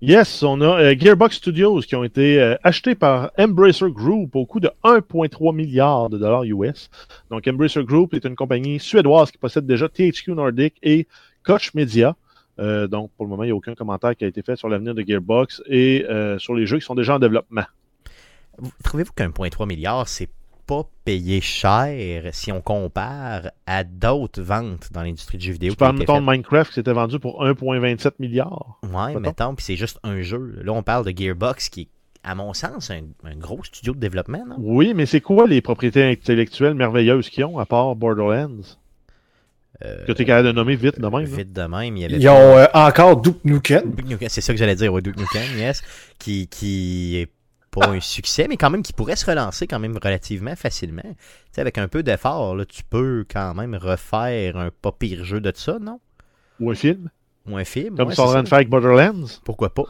Yes, on a Gearbox Studios qui ont été achetés par Embracer Group au coût de 1,3 milliard de dollars US. Donc Embracer Group est une compagnie suédoise qui possède déjà THQ Nordic et Koch Media. Euh, donc pour le moment, il n'y a aucun commentaire qui a été fait sur l'avenir de Gearbox et euh, sur les jeux qui sont déjà en développement.
Vous- Trouvez-vous qu'un point 3 milliard, c'est pas payé cher si on compare à d'autres ventes dans l'industrie du jeu vidéo?
Tu parles, mettons, de Minecraft qui s'était vendu pour 1,27 milliard.
Ouais,
mettons.
mettons, puis c'est juste un jeu. Là, on parle de Gearbox qui est, à mon sens, un, un gros studio de développement, non?
Oui, mais c'est quoi les propriétés intellectuelles merveilleuses qu'ils ont à part Borderlands?
Euh,
que tu es capable de nommer vite de même?
Vite de même, il y avait
Ils ont euh, encore Duke Nukem.
Duke Nukem, c'est ça que j'allais dire, ouais, Duke Nukem, yes, qui, qui est pas un succès, mais quand même qui pourrait se relancer quand même relativement facilement. Tu sais, avec un peu d'effort, là, tu peux quand même refaire un pas pire jeu de ça, non?
Ou un film?
Ou un film.
Comme
ouais,
ils sont en train de
ça.
faire avec Borderlands?
Pourquoi pas?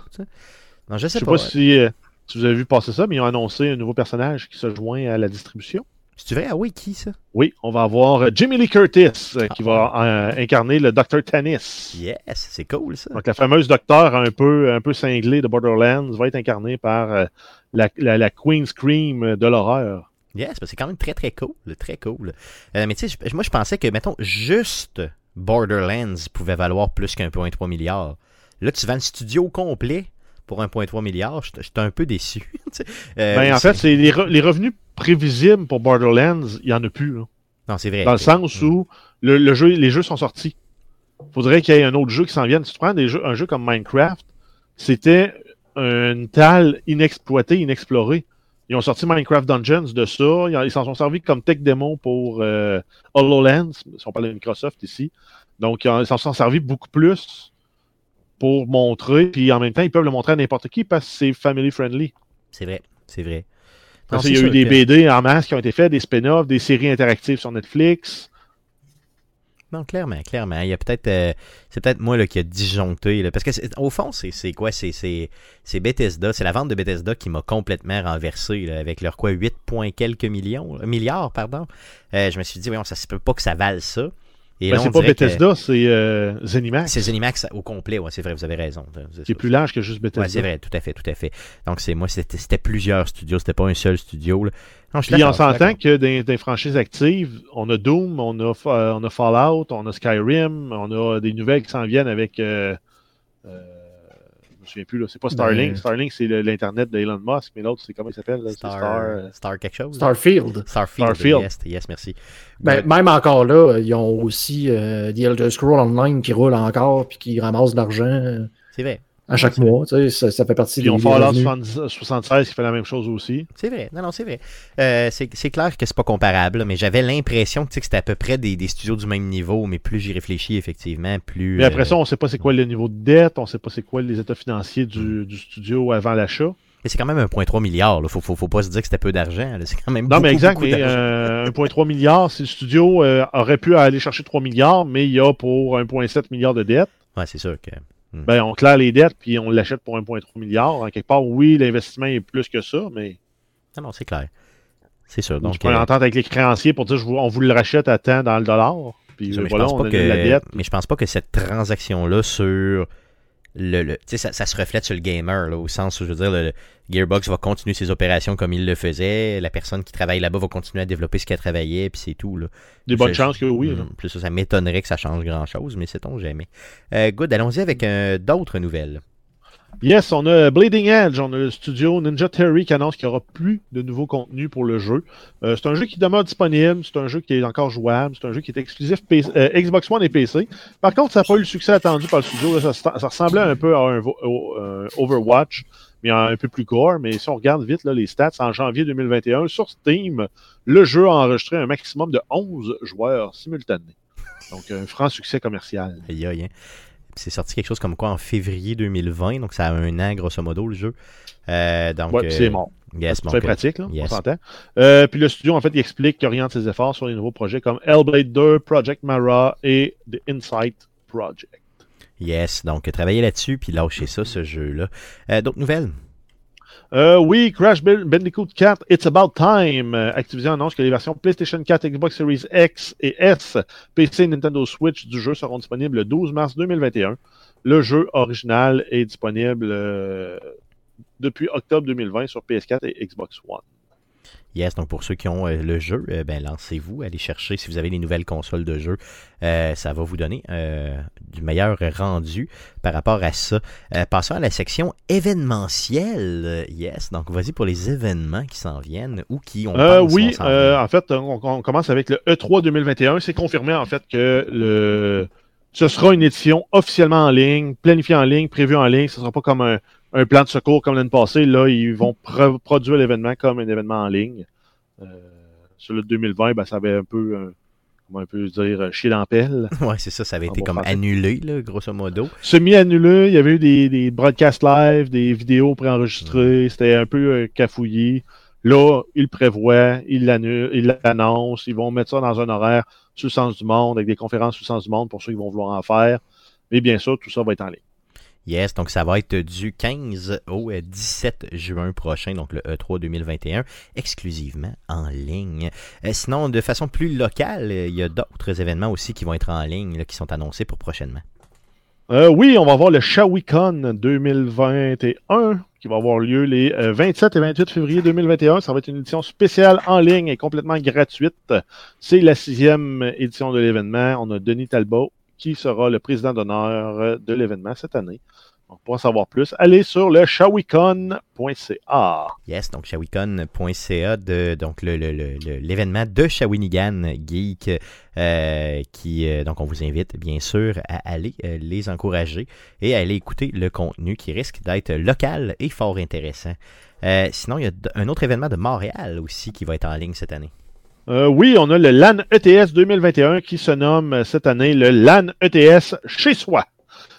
Non, je sais
Je sais
pas.
pas si, euh, si vous avez vu passer ça, mais ils ont annoncé un nouveau personnage qui se joint à la distribution.
Tu veux, ah oui, qui ça?
Oui, on va avoir euh, Jimmy Lee Curtis euh, qui va euh, incarner le Dr. Tannis.
Yes, c'est cool ça.
Donc la fameuse docteur un peu, un peu cinglée de Borderlands va être incarnée par euh, la, la, la Queen Scream de l'horreur.
Yes, c'est quand même très très cool, très cool. Euh, mais tu sais, moi je pensais que, mettons, juste Borderlands pouvait valoir plus qu'un 1,3 milliard. Là, tu vends le studio complet pour 1,3 milliard, je suis un peu déçu.
Ben, en
c'est-
fait, c'est les, re- les revenus prévisibles pour Borderlands, il n'y en a plus. là.
non, c'est vrai.
Dans le sens où le, le jeu, les jeux sont sortis. faudrait qu'il y ait un autre jeu qui s'en vienne. Si tu prends des jeux, un jeu comme Minecraft, c'était une talle inexploitée, inexplorée. Ils ont sorti Minecraft Dungeons de ça. Ils s'en sont servis comme tech démo pour euh, HoloLens, si on parle de Microsoft ici. Donc, ils s'en sont servis beaucoup plus pour montrer. Puis en même temps, ils peuvent le montrer à n'importe qui parce que c'est family friendly.
C'est vrai, c'est vrai.
Qu'il y a eu des BD en masse qui ont été faits, des spin-offs, des séries interactives sur Netflix.
Non, clairement, clairement. Il y a peut-être. euh, c'est peut-être moi là, qui a disjoncté. là, parce que au fond, c'est c'est quoi? C'est c'est- c'est Bethesda. C'est la vente de Bethesda qui m'a complètement renversé là, avec leur quoi? 8 points quelques millions, milliards, pardon. Euh, je me suis dit, voyons, ça se peut pas que ça vale ça. Et
Ben, c'est pas
que-
Bethesda, c'est euh, Zenimax.
C'est Zenimax au complet, ouais, c'est vrai, vous avez raison. C'est
plus large que juste Bethesda.
Ouais, c'est vrai, tout à fait, tout à fait. Donc, c'est moi, c'était plusieurs studios, c'était pas un seul studio. Là. Non,
Puis on s'entend que des franchises actives, on a Doom, on a, euh, on a Fallout, on a Skyrim, on a des nouvelles qui s'en viennent avec. Euh, me souviens plus, là. c'est pas Starlink.
Ben-
Starlink, c'est le- l'Internet d'Elon Musk, mais l'autre, c'est comment il s'appelle? C'est
Star,
Star, euh,
Star quelque chose
Starfield.
Starfield.
Starfield.
Yes, yes, merci.
Ben,
Ouais.
Même encore là, ils ont aussi euh, The Elder Scroll Online qui roule encore puis qui ramasse de l'argent euh,
C'est vrai.
À chaque mois. tu sais, Ça, ça fait partie
Puis
des,
on
des
Fallout
revenus.
70 76 qui fait la même chose aussi.
C'est vrai. Non, non, c'est vrai. Euh, c'est c'est clair que c'est pas comparable, mais j'avais l'impression que, tu sais, que c'était à peu près des, des studios du même niveau, mais plus j'y réfléchis, effectivement, plus.
Mais après
euh,
ça, on sait pas c'est quoi le niveau de dette, on sait pas c'est quoi les états financiers du, du studio avant l'achat.
mais c'est quand même 1,3 milliard. Là. Faut, faut, faut pas se dire que c'était peu d'argent. là. C'est quand même
Non,
beaucoup,
mais exact, mais euh, 1,3 milliard, si le studio euh, aurait pu aller chercher 3 milliards, mais il y a pour 1,7 milliard de dettes,
Ouais, c'est sûr que.
Ben on claire les dettes puis on l'achète pour 1,3 milliard. En quelque part, oui, l'investissement est plus que ça, mais
Non, non, c'est clair. C'est sûr.
donc, on
euh,
entente avec les créanciers pour dire je vous- on vous le rachète à temps dans le dollar. Puis
Ça,
euh,
mais,
voilà,
je pense
on
pas
a
que,
la dette.
mais je pense pas que cette transaction-là sur le. ça, ça se reflète sur le gamer, là, au sens où je veux dire, le, le Gearbox va continuer ses opérations comme il le faisait. La personne qui travaille là-bas va continuer à développer ce qu'elle travaillait, puis c'est tout. Là.
Des bonnes chances que oui.
Hmm, Plus ça, ça m'étonnerait que ça change grand-chose, mais sait-on jamais. Euh, good, allons-y avec euh, d'autres nouvelles.
Yes, on a Bleeding Edge, on a le studio Ninja Theory qui annonce qu'il n'y aura plus de nouveau contenu pour le jeu. Euh, c'est un jeu qui demeure disponible, c'est un jeu qui est encore jouable, c'est un jeu qui est exclusif euh, Xbox One et PC. Par contre, ça n'a pas eu le succès attendu par le studio. Ça, ressemblait un peu à un euh, Overwatch, mais un peu plus gore. Mais si on regarde vite les stats, en janvier 2021, sur Steam, le jeu a enregistré un maximum de 11 joueurs simultanés. Donc, un franc succès commercial.
Aïe, aïe, hein. C'est sorti quelque chose comme quoi en février 2020, donc ça a un an grosso modo le jeu. Euh, donc,
Ouais, c'est
euh,
mort.
Yes,
C'est très
euh,
pratique, là,
yes.
on s'entend. Euh, puis le studio, en fait, il explique qu'il oriente ses efforts sur les nouveaux projets comme Hellblade 2, Project Mara et The Insight Project.
Yes, donc travaillez là-dessus, puis lâchez ça, ce jeu-là. Euh, D'autres nouvelles?
Euh, oui, Crash Ban- Bandicoot 4, It's About Time. Euh, Activision annonce que les versions PlayStation 4, Xbox Series X et S, PC et Nintendo Switch du jeu seront disponibles le 12 mars 2021. Le jeu original est disponible euh, depuis octobre 2020 sur PS4 et Xbox One.
Yes, donc pour ceux qui ont euh, le jeu, euh, ben lancez-vous, allez chercher si vous avez les nouvelles consoles de jeu. Euh, ça va vous donner du meilleur rendu par rapport à ça. Passons à la section événementielle. Yes, donc vas-y pour les événements qui s'en viennent ou qui ont
oui, en fait, on, on commence avec le E E3 2021. C'est confirmé en fait que le ce sera une édition officiellement en ligne, planifiée en ligne, prévue en ligne. Ce ne sera pas comme un, un plan de secours comme l'année passée. Là, ils vont pro- produire l'événement comme un événement en ligne. Euh, sur le 2020, ben, ça avait un peu, euh, comment on peut dire, euh, chier dans pelle.
Ouais, c'est ça, ça avait été comme annulé, là, grosso modo.
Semi-annulé, il y avait eu des, des broadcasts live, des vidéos préenregistrées. C'était un peu euh, cafouillé. Là, ils le prévoient, ils l'annulent, ils l'annoncent, ils vont mettre ça dans un horaire sur le sens du monde, avec des conférences sur le sens du monde pour ceux qui vont vouloir en faire. Mais bien sûr, tout ça va être en ligne.
Yes, donc ça va être du 15 au euh, 17 juin prochain, donc le E E3 2021, exclusivement en ligne. Euh, sinon, de façon plus locale, euh, il y a d'autres événements aussi qui vont être en ligne, qui sont annoncés pour prochainement.
Euh, oui, on va avoir le ShawiCon 2021 qui va avoir lieu les euh, 27 et 28 février 2021. Ça va être une édition spéciale en ligne et complètement gratuite. C'est la sixième édition de l'événement. On a Denis Talbot qui sera le président d'honneur euh, de l'événement cette année. Donc, pour en savoir plus, allez sur le shawicon.ca.
Yes, donc shawicon.ca, donc le- le- le- le- l'événement de Shawinigan Geek, euh, qui, euh, donc on vous invite bien sûr à aller euh, les encourager et à aller écouter le contenu qui risque d'être local et fort intéressant. Sinon, il y a un autre événement de Montréal aussi qui va être en ligne cette année.
Euh, oui, on a le LAN ETS 2021 qui se nomme cette année le LAN ETS chez soi.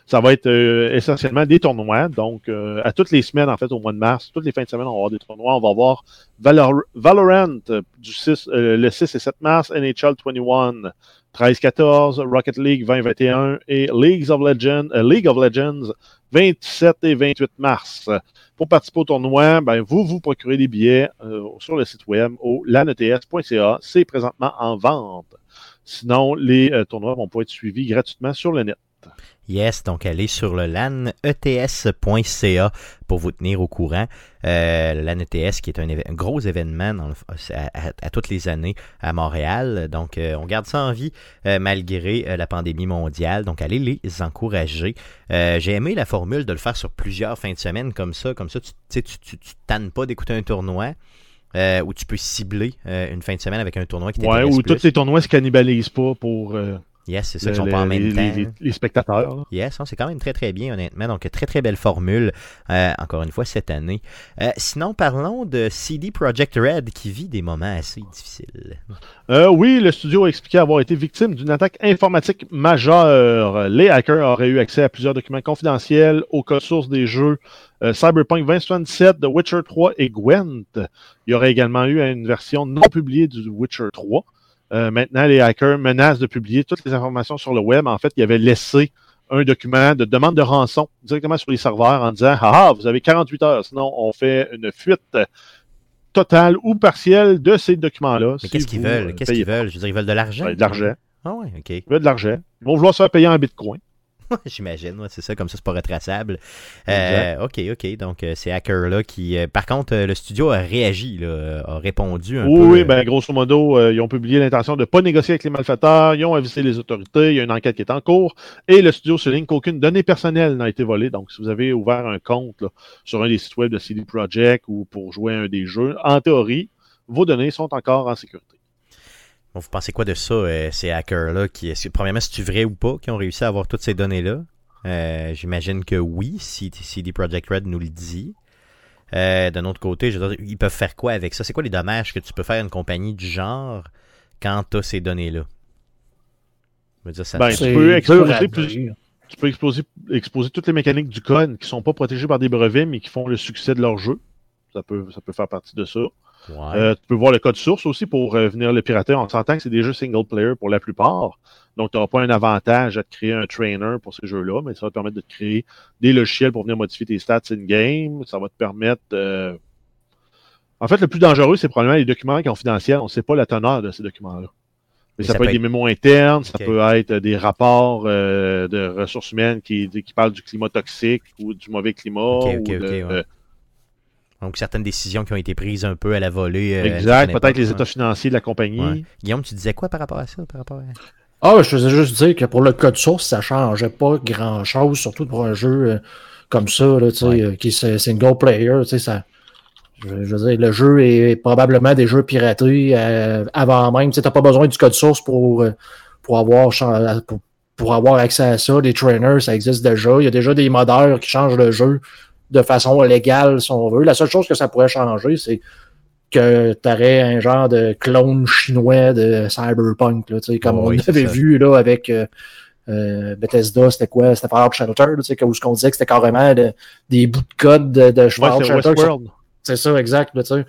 Ça va être euh, essentiellement des tournois. Donc, euh, à toutes les semaines, en fait, au mois de mars, toutes les fins de semaine, on va avoir des tournois. On va avoir Valor- Valorant euh, du 6, euh, le 6 et 7 mars, NHL 21, 13-14, Rocket League 2021 et Leagues of Legends, euh, League of Legends 27 et 28 mars. Pour participer au tournoi, ben, vous vous procurez des billets euh, sur le site web au lanets.ca. C'est présentement en vente. Sinon, les tournois vont pouvoir être suivis gratuitement sur le net.
Yes, donc allez sur le lanets.ca pour vous tenir au courant. Euh, le LAN ETS qui est un, gros événement dans le- à, à- à toutes les années à Montréal. Donc euh, on garde ça en vie euh, malgré euh, la pandémie mondiale. Donc allez les encourager. Euh, J'ai aimé la formule de le faire sur plusieurs fins de semaine comme ça. Comme ça, tu tu, tu, tu, tu te tannes pas d'écouter un tournoi. Euh, où tu peux cibler euh, une fin de semaine avec un tournoi qui
Ouais,
t'intéresse
où
plus.
tous les tournois se cannibalisent pas pour euh,
Yes, c'est ça,
le-
ils sont pas en même
les,
temps.
les- les spectateurs. là.
Yes, c'est quand même très très bien honnêtement. Donc très très belle formule euh, encore une fois cette année. Euh, sinon parlons de CD Projekt Red qui vit des moments assez difficiles.
Euh, oui, le studio a expliqué avoir été victime d'une attaque informatique majeure. Les hackers auraient eu accès à plusieurs documents confidentiels, au code source des jeux euh, Cyberpunk 2077, The Witcher 3 et Gwent. Il y aurait également eu une version non publiée du Witcher 3. Euh, maintenant, les hackers menacent de publier toutes les informations sur le web. En fait, ils avaient laissé un document de demande de rançon directement sur les serveurs en disant Ah, ah, vous avez 48 heures, sinon on fait une fuite totale ou partielle de ces documents-là.
Mais
si
qu'est-ce qu'ils
vous, euh,
veulent Qu'est-ce qu'ils veulent? Je veux dire, ils veulent de l'argent.
Ouais, de l'argent.
Ah ouais, ok.
Ils veulent de l'argent. Ils vont vouloir se faire payer en bitcoin.
J'imagine, ouais, c'est ça, comme ça c'est pas retraçable. Euh, ok, ok. Donc euh, ces hackers-là qui. euh, par contre, euh, le studio a réagi, là, a répondu un
Oui,
peu.
oui, ben, grosso modo, ils ont publié l'intention de ne pas négocier avec les malfaiteurs, ils ont avisé les autorités, il y a une enquête qui est en cours, et le studio souligne qu'aucune donnée personnelle n'a été volée. Donc, si vous avez ouvert un compte là, sur un des sites web de CD Projekt ou pour jouer à un des jeux, en théorie, vos données sont encore en sécurité.
Vous pensez quoi de ça, euh, ces hackers-là qui, est-ce que- Premièrement, c'est-tu vrai ou pas qui ont réussi à avoir toutes ces données-là? Euh, J'imagine que oui, si CD Projekt Red nous le dit. Euh, D'un autre côté, je veux dire, ils peuvent faire quoi avec ça? C'est quoi les dommages que tu peux faire à une compagnie du genre quand tu as ces données-là? Je veux dire, ça
Ben, tu peux exposer
dur à
plus-
dire.
Tu peux exposer, exposer toutes les mécaniques du code qui ne sont pas protégées par des brevets, mais qui font le succès de leur jeu. Ça peut, ça peut faire partie de ça.
Ouais.
Euh, tu peux voir le code source aussi pour euh, venir le pirater. On s'entend que c'est des jeux single player pour la plupart. Donc, tu n'auras pas un avantage à te créer un trainer pour ces jeux-là, mais ça va te permettre de te créer des logiciels pour venir modifier tes stats in-game. Ça va te permettre. euh, En fait, le plus dangereux, c'est probablement les documents confidentiels. On ne sait pas la teneur de ces documents-là. Mais
Mais
ça,
ça
peut être des mémos internes, ça peut être des rapports de ressources humaines qui, qui parlent du climat toxique ou du mauvais climat. Ou de-
ouais. Donc, certaines décisions qui ont été prises un peu à la volée. euh,
exact, peut-être les états financiers de la compagnie.
Ouais. Guillaume, tu disais quoi par rapport à ça par rapport à...
Ah, je faisais juste dire que pour le code source, ça changeait pas grand chose, surtout pour un jeu euh, comme ça, là, tu sais,
Ouais.
euh, qui est single player, tu sais, ça. Je, je veux dire, le jeu est probablement des jeux piratés euh, avant même. Tu n'as pas besoin du code source pour, pour, avoir, pour, pour avoir accès à ça. Les trainers, ça existe déjà. Il y a déjà des modeurs qui changent le jeu de façon légale, si on veut. La seule chose que ça pourrait changer, c'est que tu aurais un genre de clone chinois de Cyberpunk, là, tu sais, comme
Oh
on
oui, c'est
avait
ça.
vu là, avec euh, euh, Bethesda, c'était quoi? C'était Fallout Shelter, là, tu sais, où ce qu'on disait que c'était carrément de- des bouts de code de, de
Ouais,
Fallout Shelter
Westworld.
c'est ça, exact. Là, tu sais.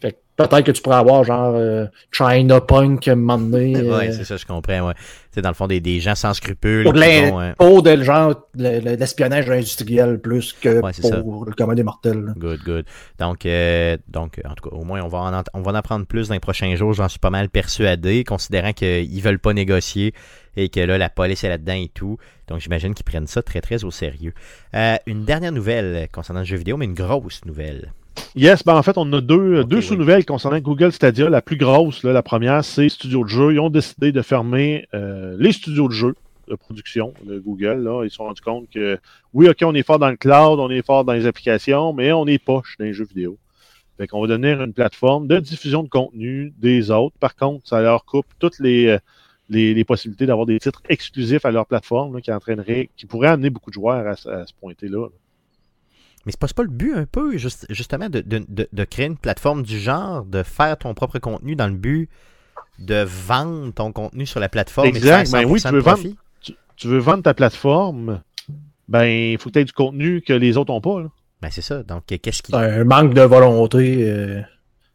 fait que peut-être que tu pourrais avoir genre euh, China Punk à un moment donné. euh,
Ouais, c'est ça, je comprends. Ouais. Sais, dans le fond, des, des gens sans scrupules.
pour de
vont, euh,
pour de genre le- le- l'espionnage industriel plus que
Ouais, c'est ça.
pour le commun des mortels. là.
Good, good. Donc, euh, donc, en tout cas, au moins, on va en, on va en apprendre plus dans les prochains jours. J'en suis pas mal persuadé, considérant qu'ils veulent pas négocier et que là, la police est là-dedans et tout. Donc, j'imagine qu'ils prennent ça très, très au sérieux. Euh, une dernière nouvelle concernant le jeu vidéo, mais une grosse nouvelle.
Yes, ben en fait, on a deux, deux
oui.
sous-nouvelles concernant Google Stadia. La plus grosse, là, la première, c'est Studio de jeu. Ils ont décidé de fermer euh, les studios de jeu de production de Google. Là. Ils se sont rendus compte que oui, OK, on est fort dans le cloud, on est fort dans les applications, mais on est poche dans les jeux vidéo. Fait qu'on va devenir une plateforme de diffusion de contenu des autres. Par contre, ça leur coupe toutes les, euh, les, les possibilités d'avoir des titres exclusifs à leur plateforme là, qui entraînerait, qui pourraient amener beaucoup de joueurs à, à se pointer là.
Mais c'est pas, pas le but un peu, juste- justement, de, de- de- de créer une plateforme du genre, de faire ton propre contenu dans le but de vendre ton contenu sur la plateforme
Exact,
et de faire
ben oui,
100%
tu veux
de profit?
Tu, tu veux vendre ta plateforme, ben, il faut que tu aies du contenu que les autres n'ont pas. Là.
Ben c'est ça. Donc, qu'est-ce qui...
Un manque de volonté. euh,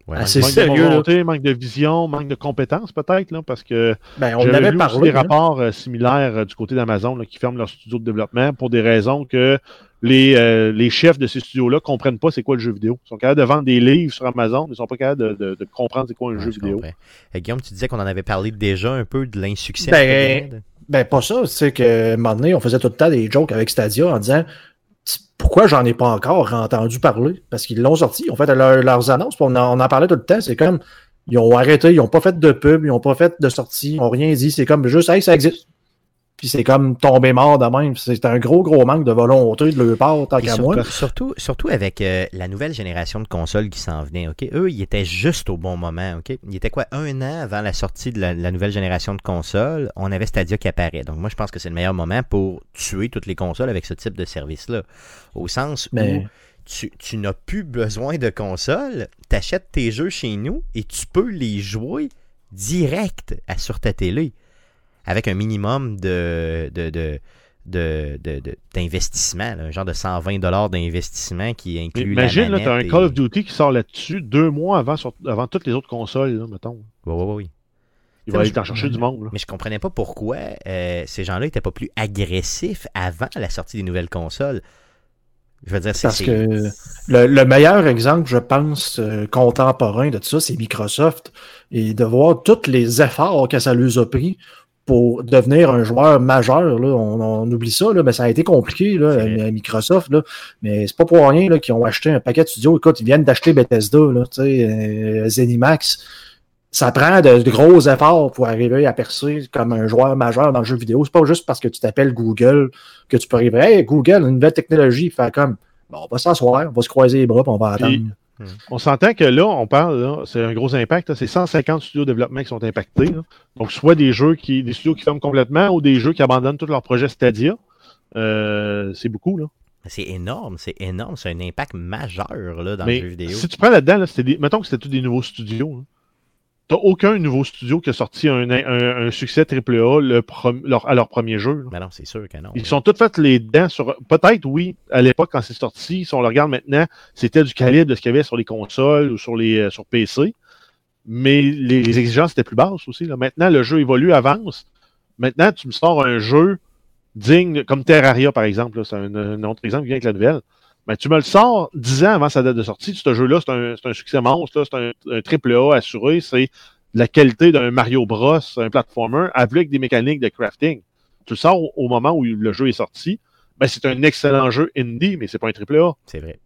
Ouais,
assez
manque
sérieux,
de
là.
volonté, manque de vision, manque de compétences peut-être, là, parce que
Ben, on avait
lu aussi des
hein.
rapports euh, similaires euh, du côté d'Amazon là, qui ferment leur studio de développement pour des raisons que les, euh, les chefs de ces studios-là comprennent pas c'est quoi le jeu vidéo. Ils sont capables de vendre des livres sur Amazon, mais ils sont pas capables de, de- de comprendre c'est quoi un
Ouais,
jeu
je
vidéo.
Euh, Guillaume, tu disais qu'on en avait parlé déjà un peu de l'insuccès.
Ben, Ben, pas ça. C'est que, un moment donné, on faisait tout le temps des jokes avec Stadia en disant pourquoi j'en ai pas encore entendu parler? Parce qu'ils l'ont sorti, ils ont fait leur- leurs annonces, on en, on en parlait tout le temps. C'est comme, ils ont arrêté, ils ont pas fait de pub, ils ont pas fait de sortie, ils ont rien dit. C'est comme juste, hey, ça existe. Puis c'est comme tombé mort de même. C'est un gros, gros manque de volonté de leur part, tant qu'à
surtout,
moi.
surtout, surtout avec euh, la nouvelle génération de consoles qui s'en venait, OK? Eux, ils étaient juste au bon moment, OK? Ils étaient quoi, un an avant la sortie de la, la nouvelle génération de consoles, on avait Stadia qui apparaît. Donc moi, je pense que c'est le meilleur moment pour tuer toutes les consoles avec ce type de service-là. Au sens
Mais
où tu, tu n'as plus besoin de console, tu achètes tes jeux chez nous et tu peux les jouer direct à- sur ta télé avec un minimum de, de, de, de- de- de- d'investissement, là, un genre de 120 d'investissement qui
Mais
inclut
Imagine,
la
là, tu as un
manette
Call of Duty qui sort là-dessus deux mois avant, sur- avant toutes les autres consoles, là, mettons.
Ouais, ouais, oui.
Il va aller t'en chercher du monde. là.
Mais je comprenais pas pourquoi euh, ces gens-là n'étaient pas plus agressifs avant la sortie des nouvelles consoles. Je veux dire, c'est...
Parce
c'est-
que le, le meilleur exemple, je pense, euh, contemporain de tout ça, c'est Microsoft. Et de voir tous les efforts que ça leur a pris pour devenir un joueur majeur, là, on, on oublie ça, là, mais ça a été compliqué là, à Microsoft. Là, mais c'est pas pour rien qu'ils ont acheté un paquet de studios. Écoute, ils viennent d'acheter Bethesda, là, euh, Zenimax. Ça prend de, de gros efforts pour arriver à percer comme un joueur majeur dans le jeu vidéo. C'est pas juste parce que tu t'appelles Google que tu peux arriver. Hey, Google, une nouvelle technologie, fait comme Bon, on va s'asseoir, on va se croiser les bras, puis on va
Puis- On s'entend que là, on parle, c'est un gros impact. C'est 150 studios de développement qui sont impactés. là. Donc, soit des jeux qui, des studios qui ferment complètement ou des jeux qui abandonnent tous leurs projets Stadia. Euh, c'est beaucoup, là.
C'est énorme, c'est énorme, c'est un impact majeur là, dans
Mais
le jeu vidéo.
si tu prends là-dedans, là, c'était des- mettons que c'était tous des nouveaux studios. hein. T'as aucun nouveau studio qui a sorti un, un- un succès AAA le leur- à leur premier jeu.
Mais non, c'est sûr que non.
Ils sont tous fait les dents sur. Peut-être, oui, à l'époque, quand c'est sorti, si on le regarde maintenant, c'était du calibre de ce qu'il y avait sur les consoles ou sur les euh, sur PC. Mais les, les exigences étaient plus basses aussi. Là. Maintenant, le jeu évolue, avance. Maintenant, tu me sors un jeu digne, comme Terraria, par exemple. C'est un, un autre exemple qui vient avec la nouvelle. Mais tu me le sors dix ans avant sa date de sortie. Ce jeu-là, c'est un, succès monstre. C'est un, un triple A assuré. C'est la qualité d'un Mario Bros, un platformer, avec des mécaniques de crafting. Tu le sors au, moment où le jeu est sorti. Ben, c'est un excellent jeu indie, mais c'est pas un triple A.
C'est vrai.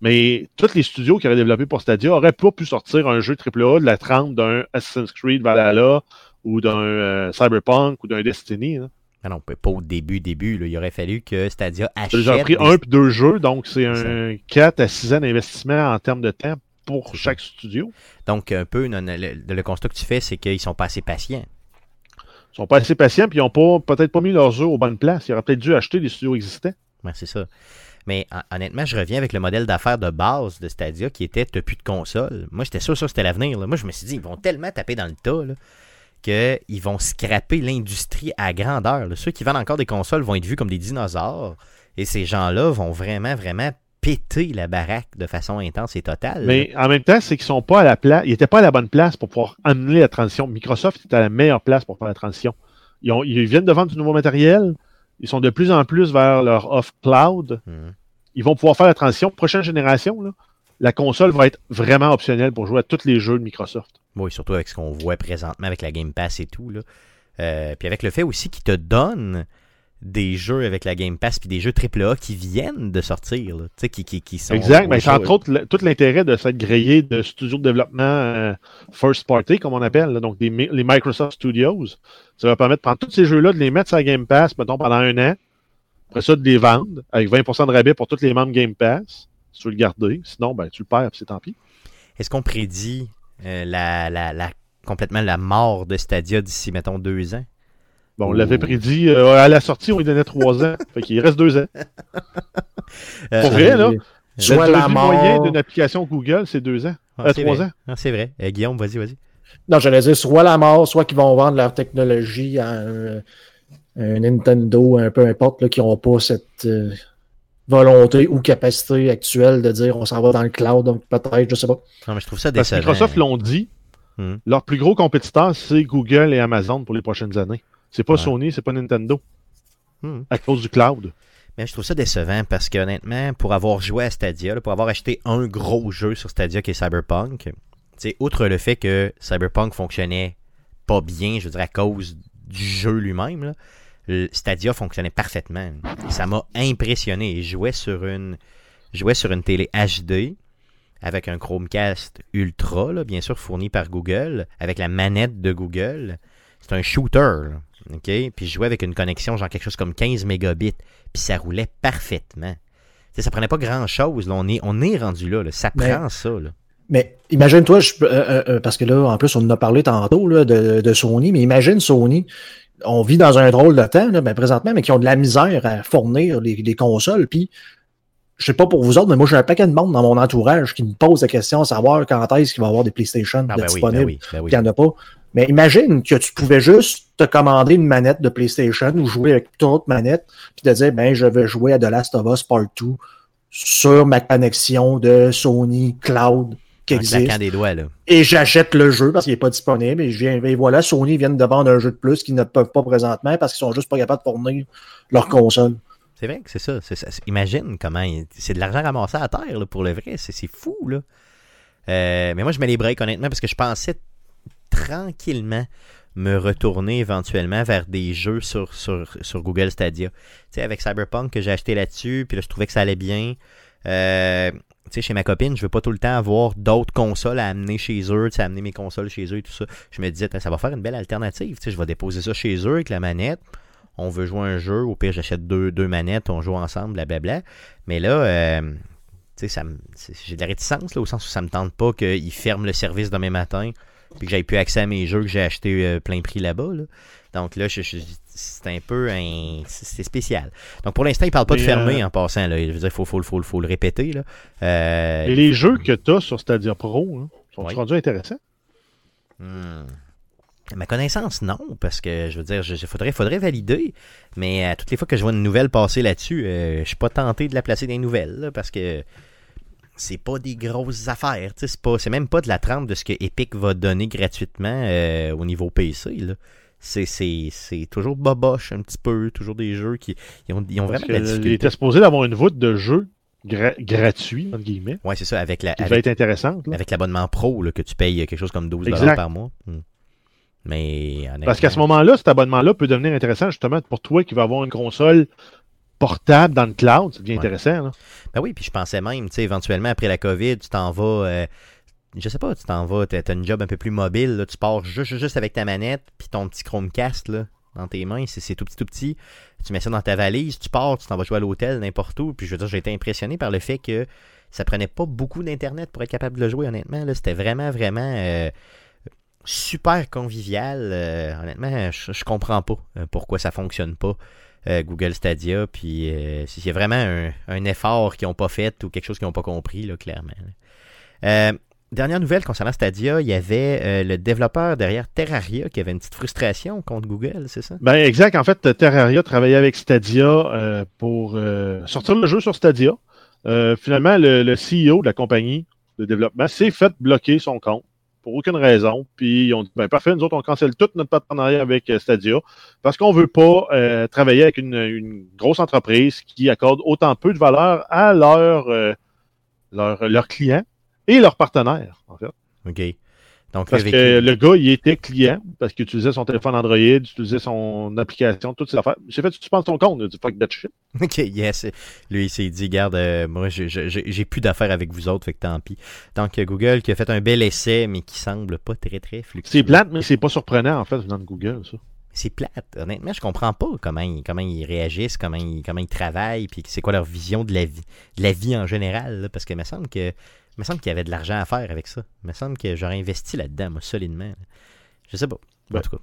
Mais tous les studios qui auraient développé pour Stadia auraient pas pu sortir un jeu AAA de la trempe d'un Assassin's Creed Valhalla ou d'un euh, Cyberpunk ou d'un Destiny. hein.
Mais non, pas au début, début. là. Il aurait fallu que Stadia achète.
a pris
des-
un puis deux jeux, donc c'est un 4 à 6 ans d'investissement en termes de temps pour chaque studio.
Donc, un peu, non, le, le constat que tu fais, c'est qu'ils sont pas assez patients.
Ils sont pas assez patients puis ils ont pas peut-être pas mis leurs œufs aux bonnes places. Ils auraient peut-être dû acheter des studios existants.
Ouais, c'est ça. Mais hon- honnêtement, je reviens avec le modèle d'affaires de base de Stadia qui était t'as plus de console. Moi, j'étais sûr que ça, c'était l'avenir. Moi, je me suis dit, ils vont tellement taper dans le tas là, qu'ils vont scraper l'industrie à grandeur. là. Ceux qui vendent encore des consoles vont être vus comme des dinosaures. Et ces gens-là vont vraiment, vraiment péter la baraque de façon intense et totale.
Mais en même temps, c'est qu'ils sont pas à la place, ils étaient pas à la bonne place pour pouvoir amener la transition. Microsoft est à la meilleure place pour faire la transition. Ils, ont- ils viennent de vendre du nouveau matériel. Ils sont de plus en plus vers leur off-cloud.
Mhm.
Ils vont pouvoir faire la transition. Prochaine génération, là, la console va être vraiment optionnelle pour jouer à tous les jeux de Microsoft.
Oui, surtout avec ce qu'on voit présentement avec la Game Pass et tout. Là. Euh, puis avec le fait aussi qu'ils te donnent des jeux avec la Game Pass puis des jeux AAA qui viennent de sortir. là. Tu sais, qui, qui, qui sont.
Exact, mais c'est entre autres le- tout l'intérêt de cette grillée de studios de développement euh, first party, comme on appelle, là, donc des les Microsoft Studios. Ça va permettre de prendre tous ces jeux-là, de les mettre sur la Game Pass, mettons, pendant un an. Après ça, de les vendre avec 20% de rabais pour tous les membres Game Pass, si tu veux le garder. Sinon, ben, tu le perds, puis c'est tant pis.
Est-ce qu'on prédit euh, la, la, la- complètement la mort de Stadia d'ici, mettons, deux ans?
Bon, on l'avait prédit euh, à la sortie, on lui donnait trois ans. Fait qu'il reste deux ans.
Euh,
Pour vrai, là,
Soit
le
la
durée moyen
mort.
d'une application Google, c'est deux ans.
ah,
euh,
c'est
trois
vrai.
ans.
Ah, c'est vrai. Euh, Guillaume, vas-y, vas-y.
Non, j'allais dire soit la mort, soit qu'ils vont vendre leur technologie à un, un Nintendo, un peu importe, là, qui n'ont pas cette euh, volonté ou capacité actuelle de dire on s'en va dans le cloud, donc peut-être, je sais pas.
Non, mais je trouve ça
Parce que
décevant.
Microsoft l'ont dit,
Hmm.
leur plus gros compétiteur, c'est Google et Amazon pour les prochaines années. C'est pas
Ouais.
Sony, c'est pas Nintendo,
Hmm.
à cause du cloud.
Mais je trouve ça décevant parce que honnêtement, pour avoir joué à Stadia, là, pour avoir acheté un gros jeu sur Stadia qui est Cyberpunk, c'est outre le fait que Cyberpunk fonctionnait pas bien, je veux dire à cause du jeu lui-même, le Stadia fonctionnait parfaitement. Ça m'a impressionné. Je jouais sur une, jouais sur une télé HD avec un Chromecast Ultra, là, bien sûr fourni par Google, avec la manette de Google. C'est un shooter, là, ok? Puis je jouais avec une connexion genre quelque chose comme 15 mégabits puis ça roulait parfaitement. Tu sais, ça prenait pas grand chose. On, est, on est rendu là, là. Ça
Mais-
prend ça. Là.
Mais imagine-toi, euh, euh, euh, parce que là, en plus, on en a parlé tantôt là, de, de Sony, mais imagine Sony, on vit dans un drôle de temps, là, ben, présentement, mais qui ont de la misère à fournir les, les consoles, puis je sais pas pour vous autres, mais moi j'ai un paquet de monde dans mon entourage qui me pose la question de savoir quand est-ce qu'il va y avoir des PlayStation
Ah, ben oui,
disponibles.
ben oui, ben oui.
Il n'y en a pas. Mais imagine que tu pouvais juste te commander une manette de PlayStation ou jouer avec toute autre manette, puis de dire, ben, je vais jouer à The Last of Us Part 2 sur ma connexion de Sony Cloud qui
En
existe.
claquant des doigts, là.
Et j'achète le jeu parce qu'il n'est pas disponible. Et, je viens, et voilà, Sony vient de vendre un jeu de plus qu'ils ne peuvent pas présentement parce qu'ils sont juste pas capables de fournir leur console.
C'est vrai que c'est ça. Imagine comment. C'est de l'argent ramassé à terre, là, pour le vrai. C'est fou, là. Euh, mais moi, je mets les breaks, honnêtement, parce que je pensais tranquillement me retourner éventuellement vers des jeux sur, sur, sur Google Stadia. Tu sais, avec Cyberpunk que j'ai acheté là-dessus, puis là, je trouvais que ça allait bien. Euh, sais, chez ma copine, je veux pas tout le temps avoir d'autres consoles à amener chez eux, tu sais, amener mes consoles chez eux et tout ça. Je me disais, ça va faire une belle alternative. Tu je vais déposer ça chez eux avec la manette. On veut jouer un jeu, au pire, j'achète deux, deux manettes, on joue ensemble, blablabla. Mais là, euh, tu sais, j'ai de la réticence, là, au sens où ça me tente pas qu'ils ferment le service demain matin, puis que j'aille plus accès à mes jeux que j'ai achetés euh, plein prix là-bas. là. Donc là, je- je- c'est un peu un, c'est spécial. Donc pour l'instant, ils parlent pas de
Mais,
fermer
euh,
en passant. Là. Je veux dire, il faut, faut, faut, faut le répéter. Là. Euh,
Et les jeux que tu as sur Stadia Pro hein, sont
Oui.
rendus intéressants?
Hmm. À ma connaissance, non, parce que je veux dire, il faudrait, faudrait valider, mais à toutes les fois que je vois une nouvelle passer là-dessus, euh, je suis pas tenté de la placer dans les nouvelles, là, parce que c'est pas des grosses affaires, c'est même pas de la trempe de ce que Epic va donner gratuitement euh, au niveau PC, là. C'est, toujours boboche un petit peu, toujours des jeux qui ils ont, ils ont
Parce
vraiment de la
que il était supposé d'avoir une voûte de jeux gra- gratuits, entre guillemets,
Ouais, c'est ça, avec la,
qui
avec
devait être intéressante. là.
avec l'abonnement pro là, que tu payes quelque chose comme 12
Exact.
par mois. Hmm. Mais
Parce qu'à ce moment-là, cet abonnement-là peut devenir intéressant justement pour toi qui va avoir une console portable dans le cloud. Ça devient
Ouais.
intéressant. là.
Ben oui, puis je pensais même, tu sais, éventuellement après la COVID, tu t'en vas, euh, je sais pas, tu t'en vas, t'as une job un peu plus mobile, là, tu pars juste, avec ta manette, puis ton petit Chromecast, là, dans tes mains, c'est c'est tout petit, tout petit. Tu mets ça dans ta valise, tu pars, tu t'en vas jouer à l'hôtel, n'importe où, puis je veux dire, j'ai été impressionné par le fait que ça prenait pas beaucoup d'internet pour être capable de le jouer, honnêtement, c'était vraiment, vraiment euh, super convivial, euh, honnêtement, je, comprends pas euh, pourquoi ça fonctionne pas. Google Stadia, puis a vraiment un, un effort qu'ils n'ont pas fait ou quelque chose qu'ils n'ont pas compris, là, clairement. là. Dernière nouvelle concernant Stadia, il y avait euh, le développeur derrière Terraria qui avait une petite frustration contre Google, c'est ça?
Ben exact. En fait, Terraria travaillait avec Stadia euh, pour euh, sortir le jeu sur Stadia. Finalement, le, CEO de la compagnie de développement s'est fait bloquer son compte pour aucune raison. Puis ils ont dit ben parfait, nous autres on cancelle tout notre partenariat avec Stadia parce qu'on veut pas travailler avec une, grosse entreprise qui accorde autant peu de valeur à leurs clients et leurs partenaires en fait.
OK. Donc,
Parce
le
que le gars, il était client parce qu'il utilisait son téléphone Android, il utilisait son application, toutes ces affaires. J'ai fait, tu penses ton compte, il a dit fuck that shit.
OK, yes. Lui, il s'est dit, garde, euh, moi, j'ai plus d'affaires avec vous autres, fait que tant pis. Donc, euh, Google qui a fait un bel essai, mais qui semble pas très, très fluctueux.
C'est plate, mais c'est pas surprenant en fait venant de Google, ça.
C'est plate. Honnêtement, je comprends pas comment ils, comment ils réagissent, comment ils, comment ils travaillent, puis c'est quoi leur vision de la vie, de la vie en général. là, parce que il me semble que, il me semble qu'il y avait de l'argent à faire avec ça. Il me semble que j'aurais investi là-dedans, moi, solidement. Je sais pas. En
Ouais.
tout cas.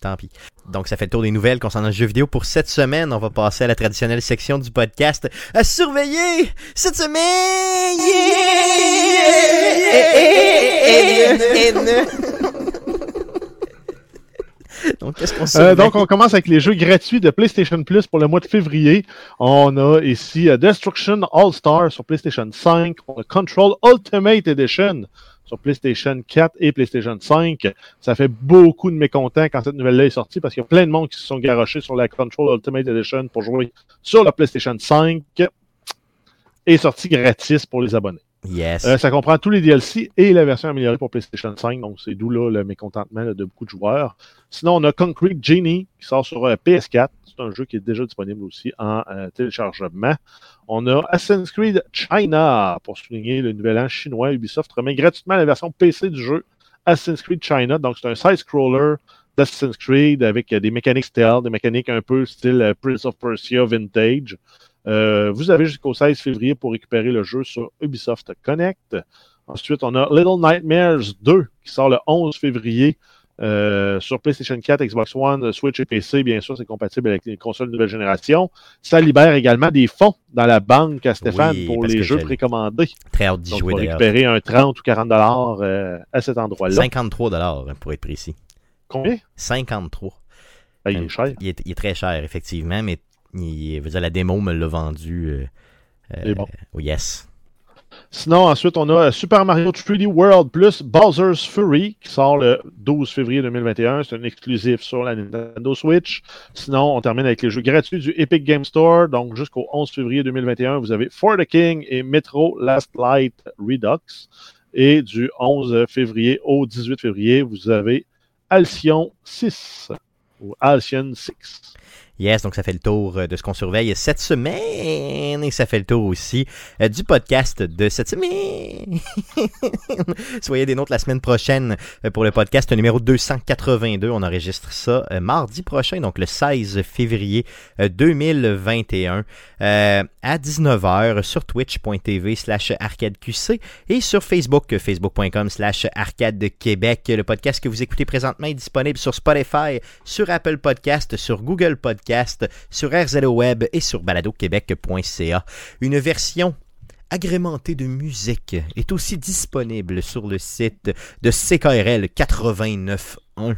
Tant pis. Donc, ça fait le tour des nouvelles concernant le jeu vidéo. Pour cette semaine, on va passer à la traditionnelle section du podcast. À surveiller cette semaine! Donc, qu'est-ce qu'on
Euh, donc, on commence avec les jeux gratuits de PlayStation Plus pour le mois de février. On a ici euh, Destruction All-Star sur PlayStation 5. On a Control Ultimate Edition sur PlayStation 4 et PlayStation 5. Ça fait beaucoup de mécontents quand cette nouvelle-là est sortie parce qu'il y a plein de monde qui se sont garochés sur la Control Ultimate Edition pour jouer sur la PlayStation 5 et sortie gratis pour les abonnés.
Yes.
Euh, ça comprend tous les DLC et la version améliorée pour PlayStation 5, donc c'est d'où là le mécontentement de beaucoup de joueurs. Sinon, on a Concrete Genie qui sort sur euh, PS4. C'est un jeu qui est déjà disponible aussi en euh, téléchargement. On a Assassin's Creed China pour souligner le nouvel an chinois. Ubisoft remet gratuitement la version PC du jeu Assassin's Creed China. Donc, c'est un side-scroller d'Assassin's Creed avec des mécaniques stealth, des mécaniques un peu style Prince of Persia vintage. Euh, vous avez jusqu'au 16 février pour récupérer le jeu sur Ubisoft Connect. Ensuite, on a Little Nightmares 2 qui sort le 11 février euh, sur PlayStation 4, Xbox One, Switch et PC. Bien sûr, c'est compatible avec les consoles de nouvelle génération. Ça libère également des fonds dans la banque à Stéphane
Oui,
pour les jeux
je-
précommandés.
Très hâte d'y jouer
on va
d'ailleurs.
récupérer un 30 ou 40 dollars euh, à cet endroit-là.
53 dollars pour être précis.
Combien?
53.
Ah, il est cher.
Il est, il est très cher, effectivement, mais il, dire, la démo me l'a vendu. Euh, euh,
bon.
oh, yes.
Sinon, ensuite, on a Super Mario 3D World plus Bowser's Fury qui sort le 12 février 2021. C'est un exclusif sur la Nintendo Switch. Sinon, on termine avec les jeux gratuits du Epic Game Store. Donc, jusqu'au 11 février 2021, vous avez For the King et Metro Last Light Redux. Et du 11 février au 18 février, vous avez Alcyon 6 ou Alcyon 6.
Yes, donc ça fait le tour euh, de ce qu'on surveille cette semaine et ça fait le tour aussi euh, du podcast de cette semaine. Soyez des nôtres la semaine prochaine euh, pour le podcast numéro 282. On enregistre ça mardi prochain, donc le 16 février euh, 2021 euh, à 19h sur twitch.tv slash arcadeqc et sur Facebook, facebook.com slash arcade Québec. Le podcast que vous écoutez présentement est disponible sur Spotify, sur Apple Podcast, sur Google Podcast, sur RZO et sur baladoquebec.ca. Une version agrémentée de musique est aussi disponible sur le site de CKRL 89.1.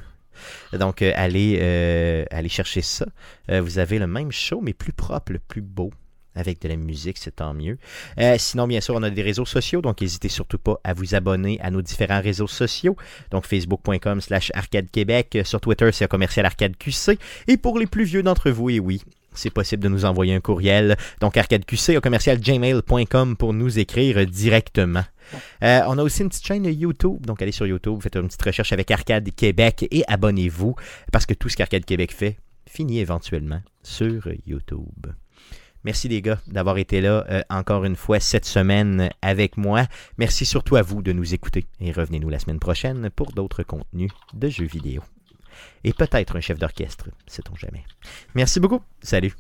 Donc, euh, allez, euh, allez chercher ça. Euh, vous avez le même show, mais plus propre, plus beau. Avec de la musique, c'est tant mieux. Euh, sinon, bien sûr, on a des réseaux sociaux, donc n'hésitez surtout pas à vous abonner à nos différents réseaux sociaux. Donc, facebook.com slash arcade québec. Sur Twitter, c'est commercial arcade QC. Et pour les plus vieux d'entre vous, et oui, c'est possible de nous envoyer un courriel. Donc, arcadeqc au commercial gmail.com pour nous écrire directement. Euh, on a aussi une petite chaîne YouTube. Donc, allez sur YouTube, faites une petite recherche avec Arcade Québec et abonnez-vous parce que tout ce qu'Arcade Québec fait finit éventuellement sur YouTube. Merci les gars d'avoir été là euh, encore une fois cette semaine avec moi. Merci surtout à vous de nous écouter et revenez-nous la semaine prochaine pour d'autres contenus de jeux vidéo. Et peut-être un chef d'orchestre, sait-on jamais. Merci beaucoup. Salut.